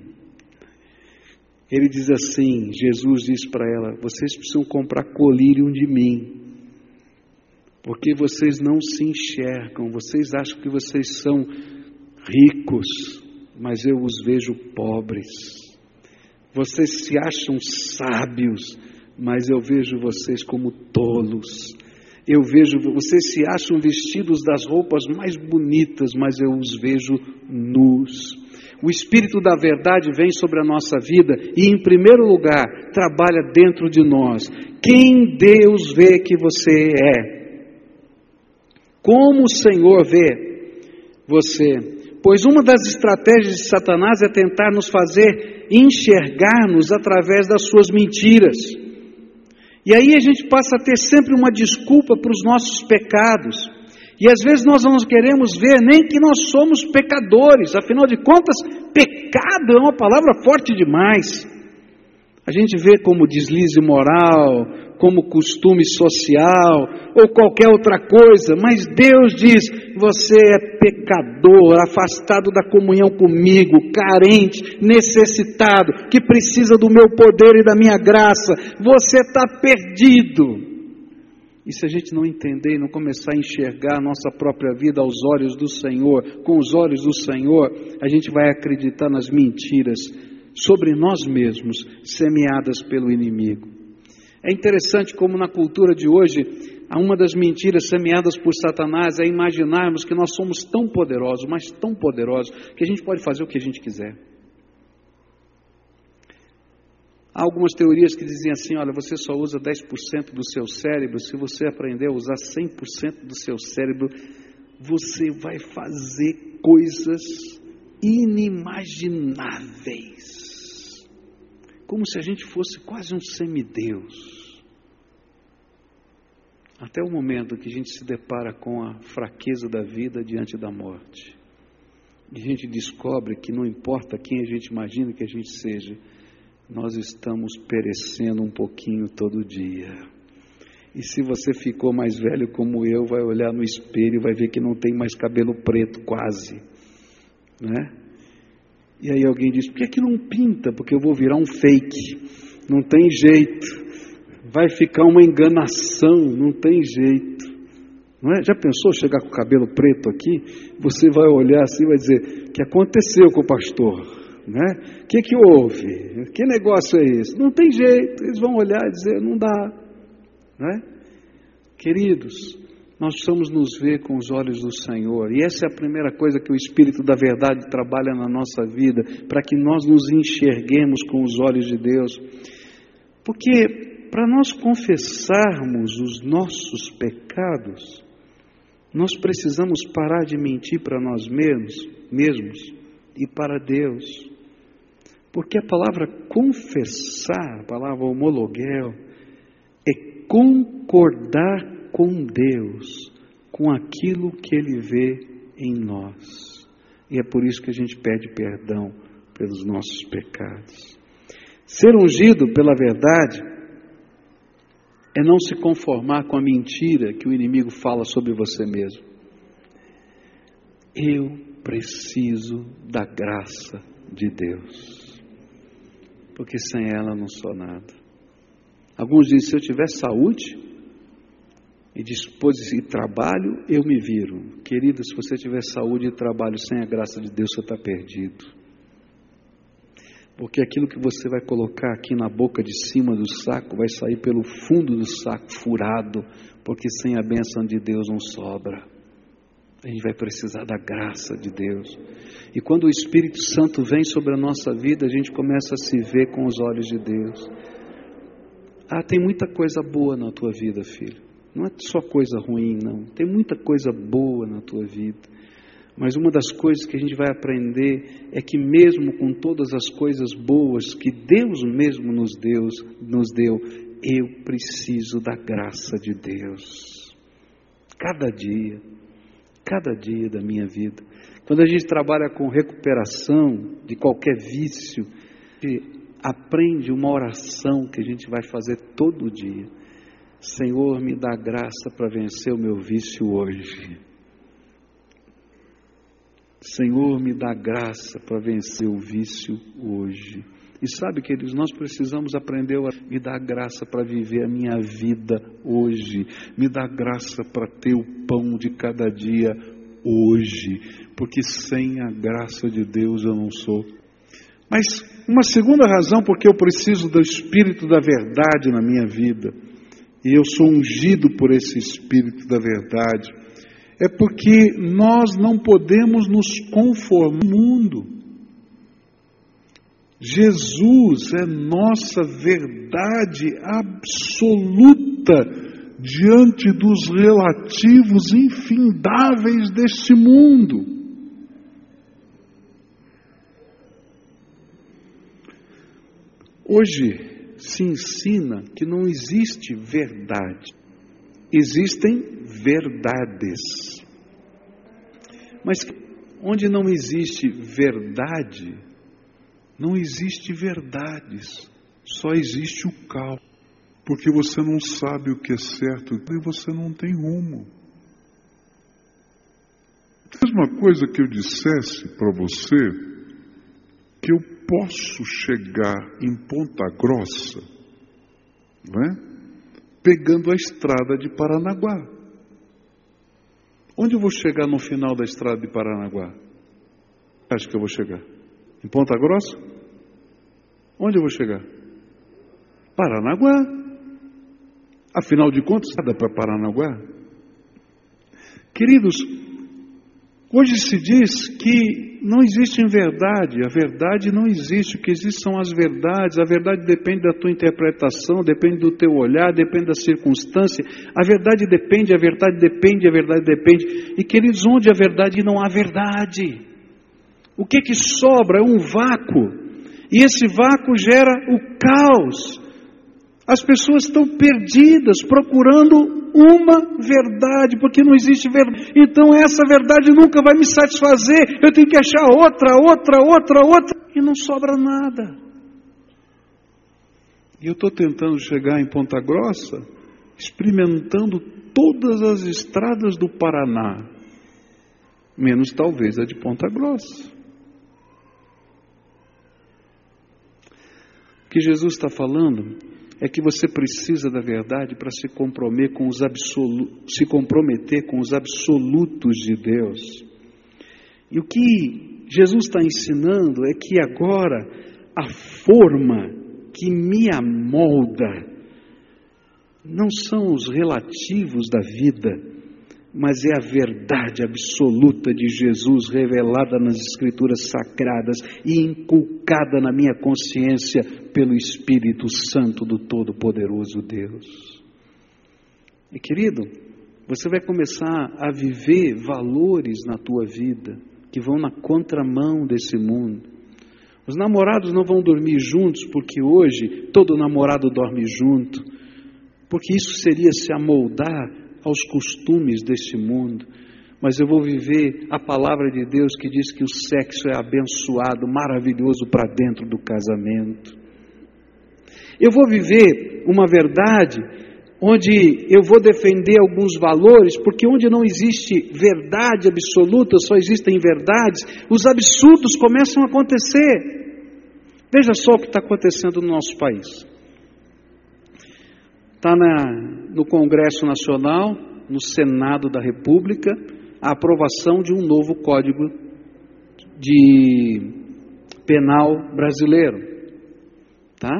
ele diz assim: Jesus diz para ela: vocês precisam comprar colírio de mim, porque vocês não se enxergam, vocês acham que vocês são ricos, mas eu os vejo pobres. Vocês se acham sábios, mas eu vejo vocês como tolos. Eu vejo, vocês se acham vestidos das roupas mais bonitas, mas eu os vejo nus. O Espírito da Verdade vem sobre a nossa vida e, em primeiro lugar, trabalha dentro de nós. Quem Deus vê que você é? Como o Senhor vê você? Pois uma das estratégias de Satanás é tentar nos fazer enxergar-nos através das suas mentiras. E aí a gente passa a ter sempre uma desculpa para os nossos pecados. E às vezes nós não queremos ver nem que nós somos pecadores, afinal de contas, pecado é uma palavra forte demais. A gente vê como deslize moral, como costume social ou qualquer outra coisa, mas Deus diz: você é pecador, afastado da comunhão comigo, carente, necessitado, que precisa do meu poder e da minha graça. Você está perdido. E se a gente não entender e não começar a enxergar a nossa própria vida aos olhos do Senhor, com os olhos do Senhor, a gente vai acreditar nas mentiras sobre nós mesmos, semeadas pelo inimigo. É interessante como na cultura de hoje uma das mentiras semeadas por Satanás é imaginarmos que nós somos tão poderosos, mas tão poderosos, que a gente pode fazer o que a gente quiser. Há algumas teorias que dizem assim: olha, você só usa 10% do seu cérebro, se você aprender a usar 100% do seu cérebro, você vai fazer coisas inimagináveis. Como se a gente fosse quase um semideus. Até o momento que a gente se depara com a fraqueza da vida diante da morte. E a gente descobre que não importa quem a gente imagina que a gente seja, nós estamos perecendo um pouquinho todo dia. E se você ficou mais velho como eu, vai olhar no espelho e vai ver que não tem mais cabelo preto quase, né? E aí alguém diz: por que, é que não pinta? Porque eu vou virar um fake. Não tem jeito vai ficar uma enganação, não tem jeito. Não é? Já pensou chegar com o cabelo preto aqui? Você vai olhar assim e vai dizer: o que aconteceu com o pastor? Né? O que, que houve? Que negócio é esse? Não tem jeito. Eles vão olhar e dizer: não dá. Né? Queridos, nós precisamos nos ver com os olhos do Senhor. E essa é a primeira coisa que o Espírito da Verdade trabalha na nossa vida, para que nós nos enxerguemos com os olhos de Deus. Porque para nós confessarmos os nossos pecados, nós precisamos parar de mentir para nós mesmos, mesmos e para Deus. Porque a palavra confessar, a palavra homologuel, é concordar com Deus, com aquilo que Ele vê em nós. E é por isso que a gente pede perdão pelos nossos pecados. Ser ungido pela verdade é não se conformar com a mentira que o inimigo fala sobre você mesmo. Eu preciso da graça de Deus, porque sem ela não sou nada. Alguns dizem: se eu tiver saúde e disposição e trabalho, eu me viro. Querida, se você tiver saúde e trabalho sem a graça de Deus, você está perdido. Porque aquilo que você vai colocar aqui na boca de cima do saco vai sair pelo fundo do saco furado, porque sem a bênção de Deus não sobra. A gente vai precisar da graça de Deus. E quando o Espírito Santo vem sobre a nossa vida, a gente começa a se ver com os olhos de Deus. Ah, tem muita coisa boa na tua vida, filho. Não é só coisa ruim, não. Tem muita coisa boa na tua vida. Mas uma das coisas que a gente vai aprender é que, mesmo com todas as coisas boas que Deus mesmo nos deu, nos deu eu preciso da graça de Deus. Cada dia, cada dia da minha vida. Quando a gente trabalha com recuperação de qualquer vício, aprende uma oração que a gente vai fazer todo dia. Senhor, me dá graça para vencer o meu vício hoje. Senhor, me dá graça para vencer o vício hoje. E sabe, queridos, nós precisamos aprender a me dar graça para viver a minha vida hoje. Me dá graça para ter o pão de cada dia hoje. Porque sem a graça de Deus eu não sou. Mas uma segunda razão porque eu preciso do Espírito da verdade na minha vida. E eu sou ungido por esse Espírito da verdade é porque nós não podemos nos conformar no mundo. Jesus é nossa verdade absoluta diante dos relativos infindáveis deste mundo. Hoje se ensina que não existe verdade, existem verdades. Mas onde não existe verdade, não existe verdades, só existe o caos. Porque você não sabe o que é certo e você não tem rumo. A mesma coisa que eu dissesse para você que eu posso chegar em Ponta Grossa, não é? pegando a estrada de Paranaguá. Onde eu vou chegar no final da estrada de Paranaguá? Acho que eu vou chegar? Em Ponta Grossa? Onde eu vou chegar? Paranaguá. Afinal de contas, nada para Paranaguá. Queridos, hoje se diz que não existe verdade, a verdade não existe, o que existe são as verdades, a verdade depende da tua interpretação, depende do teu olhar, depende da circunstância, a verdade depende, a verdade depende, a verdade depende. E queridos, onde a verdade não há verdade? O que que sobra é um vácuo, e esse vácuo gera o caos. As pessoas estão perdidas procurando uma verdade, porque não existe verdade. Então essa verdade nunca vai me satisfazer. Eu tenho que achar outra, outra, outra, outra, e não sobra nada. E eu estou tentando chegar em Ponta Grossa, experimentando todas as estradas do Paraná, menos talvez a de Ponta Grossa. O que Jesus está falando é que você precisa da verdade para se comprometer com os absolutos, se comprometer com os absolutos de Deus. E o que Jesus está ensinando é que agora a forma que me amolda não são os relativos da vida, mas é a verdade absoluta de Jesus revelada nas Escrituras sagradas e inculcada na minha consciência pelo Espírito Santo do Todo-Poderoso Deus. E querido, você vai começar a viver valores na tua vida que vão na contramão desse mundo. Os namorados não vão dormir juntos porque hoje todo namorado dorme junto, porque isso seria se amoldar aos costumes deste mundo, mas eu vou viver a palavra de Deus que diz que o sexo é abençoado, maravilhoso para dentro do casamento. Eu vou viver uma verdade onde eu vou defender alguns valores, porque onde não existe verdade absoluta, só existem verdades, os absurdos começam a acontecer. Veja só o que está acontecendo no nosso país. Está no Congresso Nacional, no Senado da República, a aprovação de um novo Código de Penal brasileiro. Tá?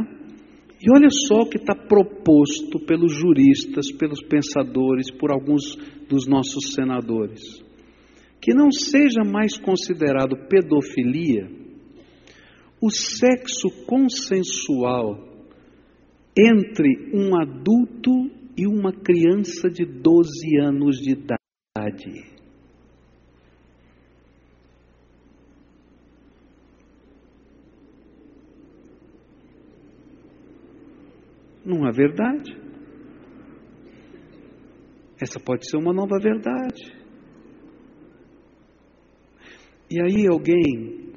E olha só o que está proposto pelos juristas, pelos pensadores, por alguns dos nossos senadores. Que não seja mais considerado pedofilia o sexo consensual entre um adulto e uma criança de 12 anos de idade. Não é verdade. Essa pode ser uma nova verdade. E aí alguém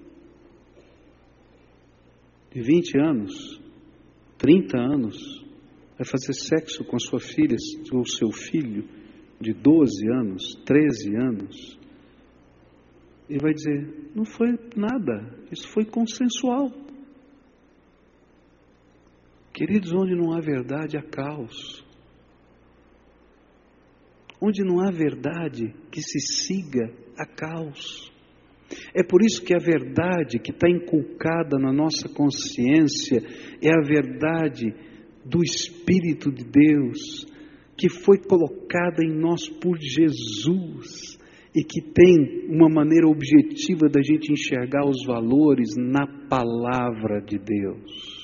de 20 anos 30 anos, vai fazer sexo com sua filha ou seu filho de 12 anos, 13 anos, e vai dizer: não foi nada, isso foi consensual. Queridos, onde não há verdade, há caos. Onde não há verdade que se siga, há caos. É por isso que a verdade que está inculcada na nossa consciência é a verdade do Espírito de Deus, que foi colocada em nós por Jesus e que tem uma maneira objetiva da gente enxergar os valores na palavra de Deus.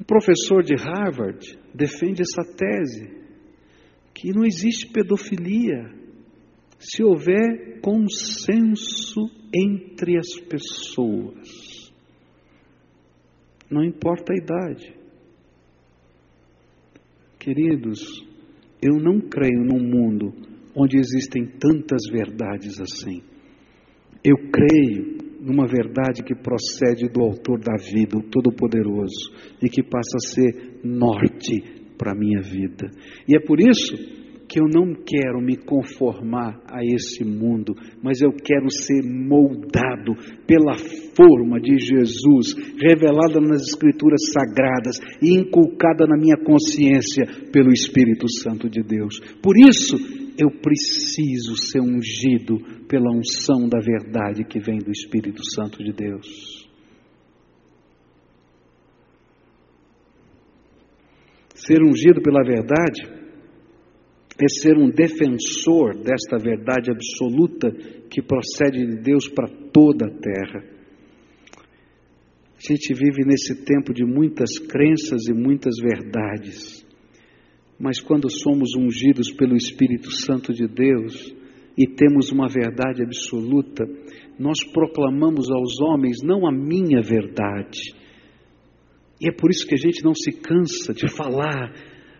Um professor de Harvard defende essa tese, que não existe pedofilia se houver consenso entre as pessoas, não importa a idade. Queridos, eu não creio num mundo onde existem tantas verdades assim. Eu creio numa verdade que procede do Autor da vida, o Todo-Poderoso, e que passa a ser norte para a minha vida. E é por isso que eu não quero me conformar a esse mundo, mas eu quero ser moldado pela forma de Jesus, revelada nas Escrituras sagradas e inculcada na minha consciência pelo Espírito Santo de Deus. Por isso, eu preciso ser ungido pela unção da verdade que vem do Espírito Santo de Deus. Ser ungido pela verdade é ser um defensor desta verdade absoluta que procede de Deus para toda a terra. A gente vive nesse tempo de muitas crenças e muitas verdades, mas quando somos ungidos pelo Espírito Santo de Deus e temos uma verdade absoluta, nós proclamamos aos homens não a minha verdade. E é por isso que a gente não se cansa de falar,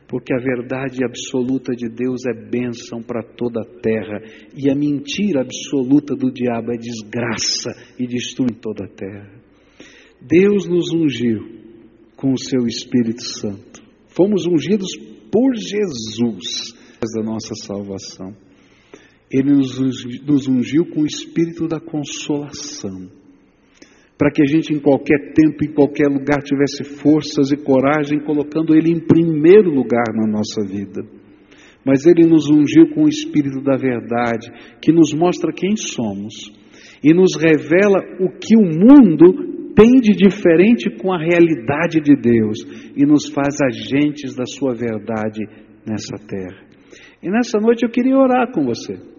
porque a verdade absoluta de Deus é bênção para toda a terra, e a mentira absoluta do diabo é desgraça e destrói toda a terra. Deus nos ungiu com o seu Espírito Santo. Fomos ungidos por Jesus da nossa salvação. Ele nos, nos ungiu com o Espírito da consolação, para que a gente em qualquer tempo, em qualquer lugar, tivesse forças e coragem, colocando Ele em primeiro lugar na nossa vida. Mas Ele nos ungiu com o Espírito da verdade, que nos mostra quem somos e nos revela o que o mundo tem de diferente com a realidade de Deus e nos faz agentes da sua verdade nessa terra. E nessa noite eu queria orar com você.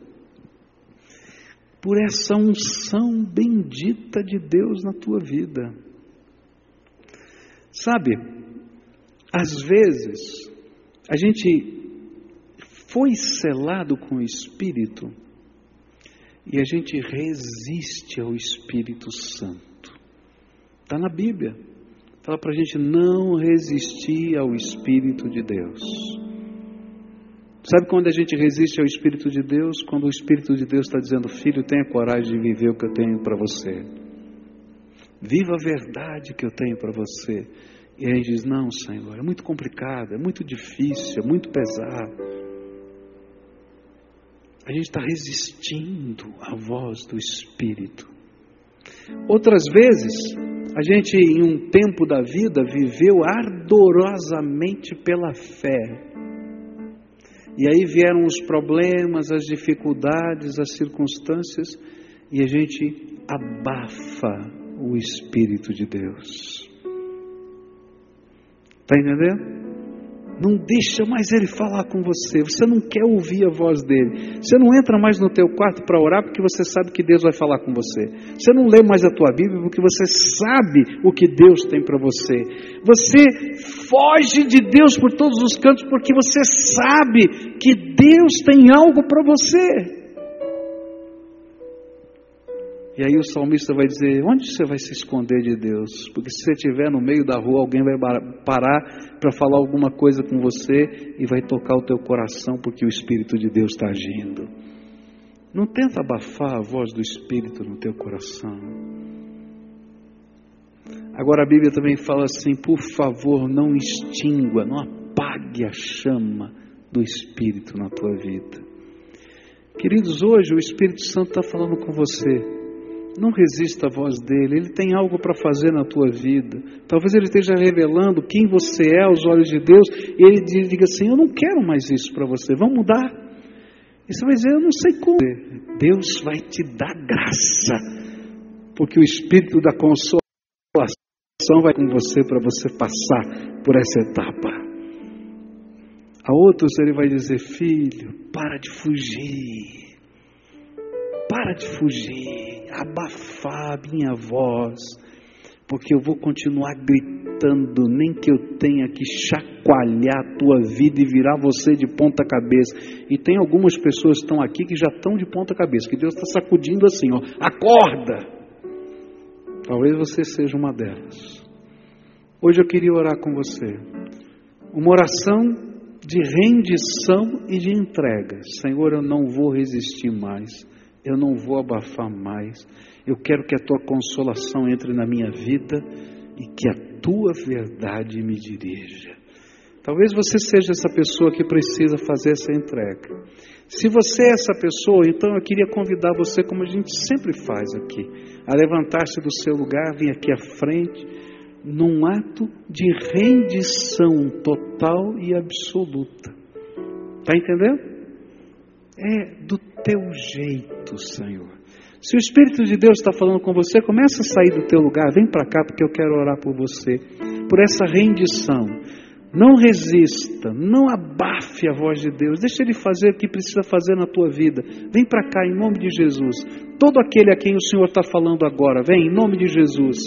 Por essa unção bendita de Deus na tua vida. Sabe, às vezes, a gente foi selado com o Espírito e a gente resiste ao Espírito Santo. Está na Bíblia. Fala para a gente não resistir ao Espírito de Deus. Sabe quando a gente resiste ao Espírito de Deus? Quando o Espírito de Deus está dizendo, filho, tenha coragem de viver o que eu tenho para você. Viva a verdade que eu tenho para você. E aí diz, não, Senhor, é muito complicado, é muito difícil, é muito pesado. A gente está resistindo à voz do Espírito. Outras vezes, a gente, em um tempo da vida, viveu ardorosamente pela fé. E aí vieram os problemas, as dificuldades, as circunstâncias, e a gente abafa o Espírito de Deus. Está entendendo? Não deixa mais ele falar com você. Você não quer ouvir a voz dele. Você não entra mais no teu quarto para orar porque você sabe que Deus vai falar com você. Você não lê mais a tua Bíblia porque você sabe o que Deus tem para você. Você foge de Deus por todos os cantos porque você sabe que Deus tem algo para você. E aí o salmista vai dizer: onde você vai se esconder de Deus? Porque se você estiver no meio da rua, alguém vai parar para falar alguma coisa com você e vai tocar o teu coração porque o Espírito de Deus está agindo. Não tenta abafar a voz do Espírito no teu coração. Agora a Bíblia também fala assim: por favor, não extingua, não apague a chama do Espírito na tua vida. Queridos, hoje o Espírito Santo está falando com você. Não resista à voz dele, ele tem algo para fazer na tua vida. Talvez ele esteja revelando quem você é aos olhos de Deus e ele diga assim: Eu não quero mais isso para você, vamos mudar. E você vai dizer: Eu não sei como. Deus vai te dar graça, porque o Espírito da consolação vai com você para você passar por essa etapa. A outros ele vai dizer: Filho, para de fugir para de fugir, abafar a minha voz, porque eu vou continuar gritando, nem que eu tenha que chacoalhar a tua vida e virar você de ponta cabeça. E tem algumas pessoas que estão aqui que já estão de ponta cabeça, que Deus está sacudindo assim, ó, acorda! Talvez você seja uma delas. Hoje eu queria orar com você. Uma oração de rendição e de entrega. Senhor, eu não vou resistir mais eu não vou abafar mais. Eu quero que a tua consolação entre na minha vida e que a tua verdade me dirija. Talvez você seja essa pessoa que precisa fazer essa entrega. Se você é essa pessoa, então eu queria convidar você, como a gente sempre faz aqui, a levantar-se do seu lugar, vir aqui à frente, num ato de rendição total e absoluta. Está entendendo? É do teu jeito, Senhor. Se o Espírito de Deus está falando com você, começa a sair do teu lugar, vem para cá porque eu quero orar por você, por essa rendição. Não resista, não abafe a voz de Deus. Deixa Ele fazer o que precisa fazer na tua vida. Vem para cá em nome de Jesus. Todo aquele a quem o Senhor está falando agora, vem em nome de Jesus.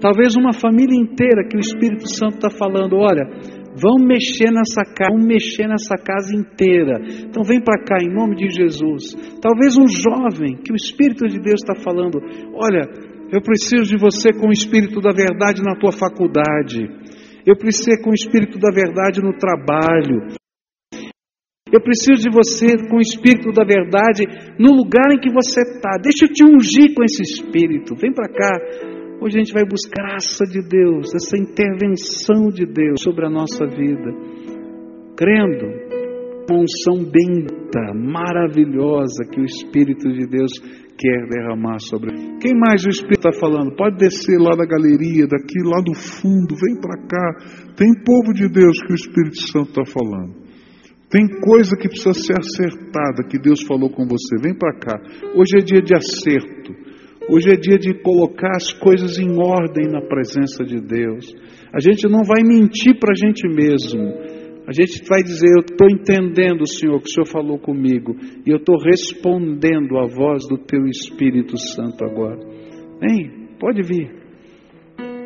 Talvez uma família inteira que o Espírito Santo está falando: olha, vão mexer nessa casa, vão mexer nessa casa inteira. Então vem para cá em nome de Jesus. Talvez um jovem que o Espírito de Deus está falando: olha, eu preciso de você com o Espírito da verdade na tua faculdade. Eu preciso com o espírito da verdade no trabalho. Eu preciso de você com o espírito da verdade no lugar em que você está. Deixa eu te ungir com esse espírito. Vem para cá. Hoje a gente vai buscar a graça de Deus, essa intervenção de Deus sobre a nossa vida. Crendo, uma unção benta, maravilhosa que o Espírito de Deus quer derramar sobre. Quem mais o Espírito está falando? Pode descer lá da galeria, daqui lá do fundo, vem para cá. Tem povo de Deus que o Espírito Santo está falando. Tem coisa que precisa ser acertada, que Deus falou com você. Vem para cá. Hoje é dia de acerto. Hoje é dia de colocar as coisas em ordem na presença de Deus. A gente não vai mentir para a gente mesmo. A gente vai dizer: Eu estou entendendo, Senhor, que o Senhor falou comigo, e eu estou respondendo à voz do Teu Espírito Santo agora. Vem, pode vir.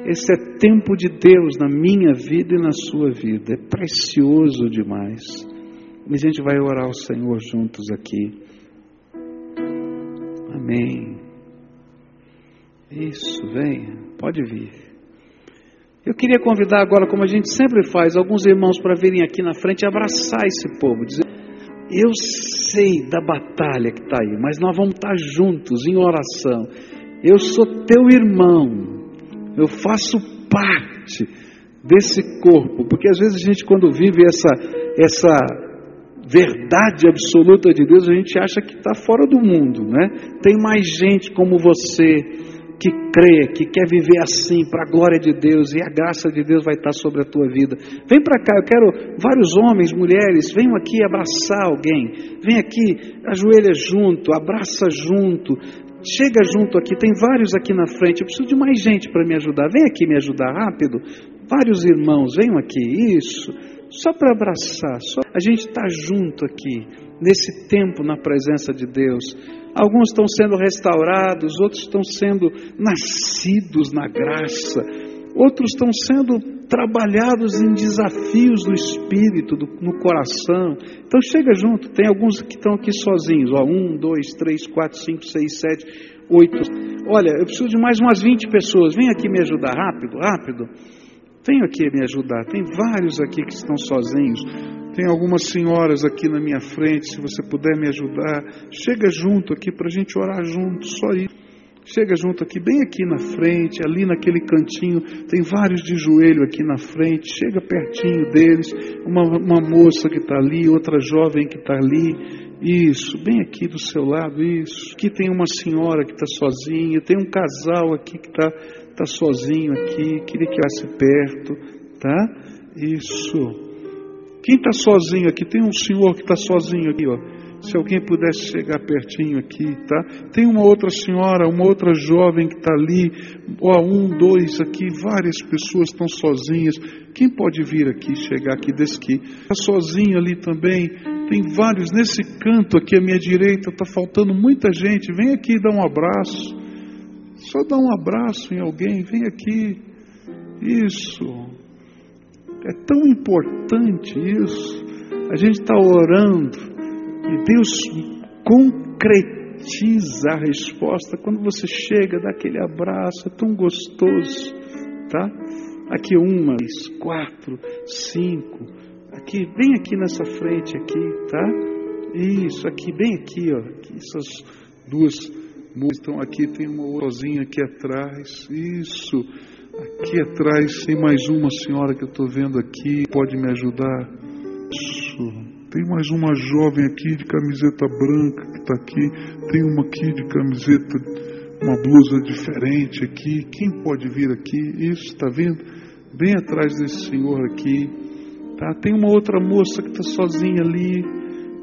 Esse é tempo de Deus na minha vida e na sua vida. É precioso demais. Mas a gente vai orar ao Senhor juntos aqui. Amém. Isso, venha, pode vir. Eu queria convidar agora, como a gente sempre faz, alguns irmãos para virem aqui na frente e abraçar esse povo, dizer: Eu sei da batalha que está aí, mas nós vamos estar tá juntos em oração. Eu sou teu irmão, eu faço parte desse corpo, porque às vezes a gente, quando vive essa, essa verdade absoluta de Deus, a gente acha que está fora do mundo, né? Tem mais gente como você que crê, que quer viver assim para a glória de Deus e a graça de Deus vai estar sobre a tua vida. Vem para cá, eu quero vários homens, mulheres, venham aqui abraçar alguém. Vem aqui, ajoelha junto, abraça junto. Chega junto aqui, tem vários aqui na frente. Eu preciso de mais gente para me ajudar. Vem aqui me ajudar rápido. Vários irmãos, venham aqui. Isso. Só para abraçar. Só... A gente está junto aqui, nesse tempo na presença de Deus. Alguns estão sendo restaurados, outros estão sendo nascidos na graça, outros estão sendo trabalhados em desafios do espírito, do, no coração. Então chega junto, tem alguns que estão aqui sozinhos, ó, um, dois, três, quatro, cinco, seis, sete, oito. Olha, eu preciso de mais umas 20 pessoas, vem aqui me ajudar, rápido, rápido. Venha aqui me ajudar, tem vários aqui que estão sozinhos. Tem algumas senhoras aqui na minha frente, se você puder me ajudar, chega junto aqui para a gente orar junto, só isso. Chega junto aqui, bem aqui na frente, ali naquele cantinho, tem vários de joelho aqui na frente, chega pertinho deles, uma, uma moça que está ali, outra jovem que está ali, isso, bem aqui do seu lado, isso. Aqui tem uma senhora que está sozinha, tem um casal aqui que está tá sozinho aqui, queria que fosse perto, tá? Isso. Quem está sozinho aqui? Tem um senhor que está sozinho aqui, ó. Se alguém pudesse chegar pertinho aqui, tá? Tem uma outra senhora, uma outra jovem que está ali, ó, um, dois aqui, várias pessoas estão sozinhas. Quem pode vir aqui, chegar aqui desse aqui? Está sozinho ali também. Tem vários nesse canto aqui à minha direita. Está faltando muita gente. Vem aqui dar um abraço. Só dá um abraço em alguém. Vem aqui. Isso. É tão importante isso. A gente está orando e Deus concretiza a resposta quando você chega, dá aquele abraço, é tão gostoso, tá? Aqui uma, quatro, cinco, aqui, bem aqui nessa frente aqui, tá? Isso, aqui, bem aqui, ó, aqui, essas duas estão aqui, tem uma outrazinha aqui atrás, isso. Aqui atrás tem mais uma senhora que eu estou vendo aqui, pode me ajudar? Isso. Tem mais uma jovem aqui de camiseta branca que está aqui. Tem uma aqui de camiseta, uma blusa diferente aqui. Quem pode vir aqui? Isso, está vendo? Bem atrás desse senhor aqui. Tá? Tem uma outra moça que está sozinha ali.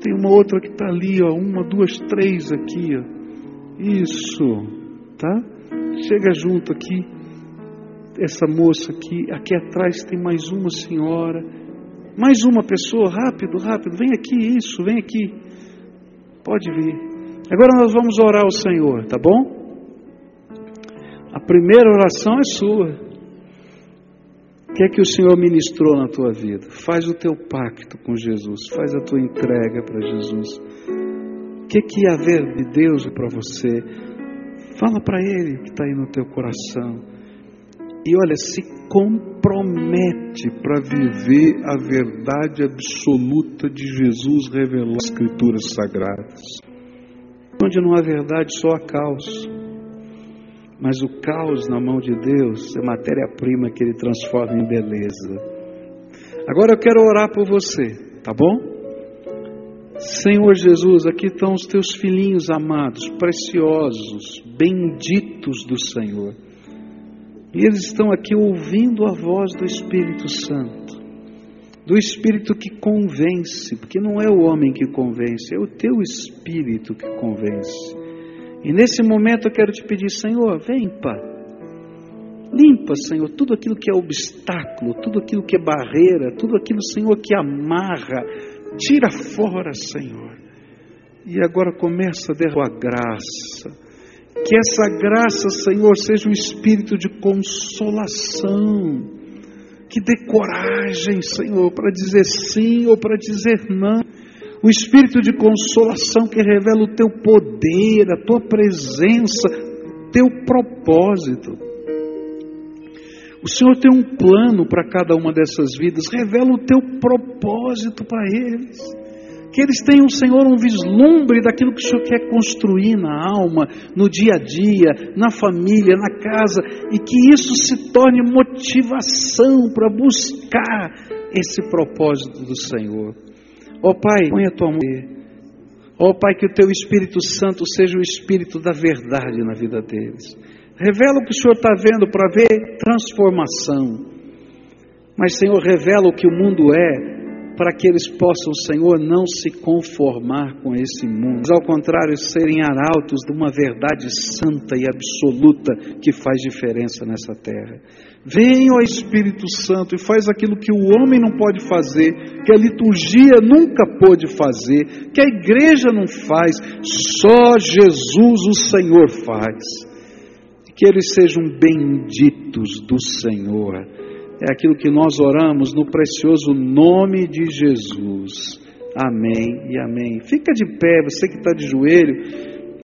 Tem uma outra que está ali, ó. Uma, duas, três aqui, ó. Isso, tá? Chega junto aqui essa moça aqui, aqui atrás tem mais uma senhora, Mais uma pessoa, rápido, rápido, vem aqui, isso, vem aqui. Pode vir. Agora nós vamos orar ao Senhor, tá bom? A primeira oração é sua. O que é que o Senhor ministrou na tua vida? Faz o teu pacto com Jesus, faz a tua entrega para Jesus. Que que ia haver de Deus para você? Fala para Ele que está aí no teu coração. E olha, se compromete para viver a verdade absoluta de Jesus revelou as Escrituras Sagradas. Onde não há verdade, só há caos. Mas o caos na mão de Deus é matéria-prima que Ele transforma em beleza. Agora eu quero orar por você, tá bom? Senhor Jesus, aqui estão os teus filhinhos amados, preciosos, benditos do Senhor. E eles estão aqui ouvindo a voz do Espírito Santo, do Espírito que convence, porque não é o homem que convence, é o teu Espírito que convence. E nesse momento eu quero te pedir, Senhor, vem, Pai. Limpa, Senhor, tudo aquilo que é obstáculo, tudo aquilo que é barreira, tudo aquilo, Senhor, que amarra. Tira fora, Senhor. E agora começa a derramar a graça. Que essa graça, Senhor, seja um espírito de consolação. Que dê coragem, Senhor, para dizer sim ou para dizer não o espírito de consolação que revela o teu poder, a tua presença, teu propósito. O Senhor tem um plano para cada uma dessas vidas, revela o teu propósito para eles. Que eles tenham, Senhor, um vislumbre daquilo que o Senhor quer construir na alma, no dia a dia, na família, na casa, e que isso se torne motivação para buscar esse propósito do Senhor. Ó oh, Pai, põe a tua mão. Ó oh, Pai, que o teu Espírito Santo seja o Espírito da verdade na vida deles. Revela o que o Senhor está vendo para ver transformação. Mas, Senhor, revela o que o mundo é para que eles possam, Senhor, não se conformar com esse mundo, mas ao contrário, serem arautos de uma verdade santa e absoluta que faz diferença nessa terra. Vem, ó Espírito Santo, e faz aquilo que o homem não pode fazer, que a liturgia nunca pôde fazer, que a igreja não faz, só Jesus, o Senhor, faz. Que eles sejam benditos do Senhor. É aquilo que nós oramos no precioso nome de Jesus. Amém e amém. Fica de pé, você que está de joelho.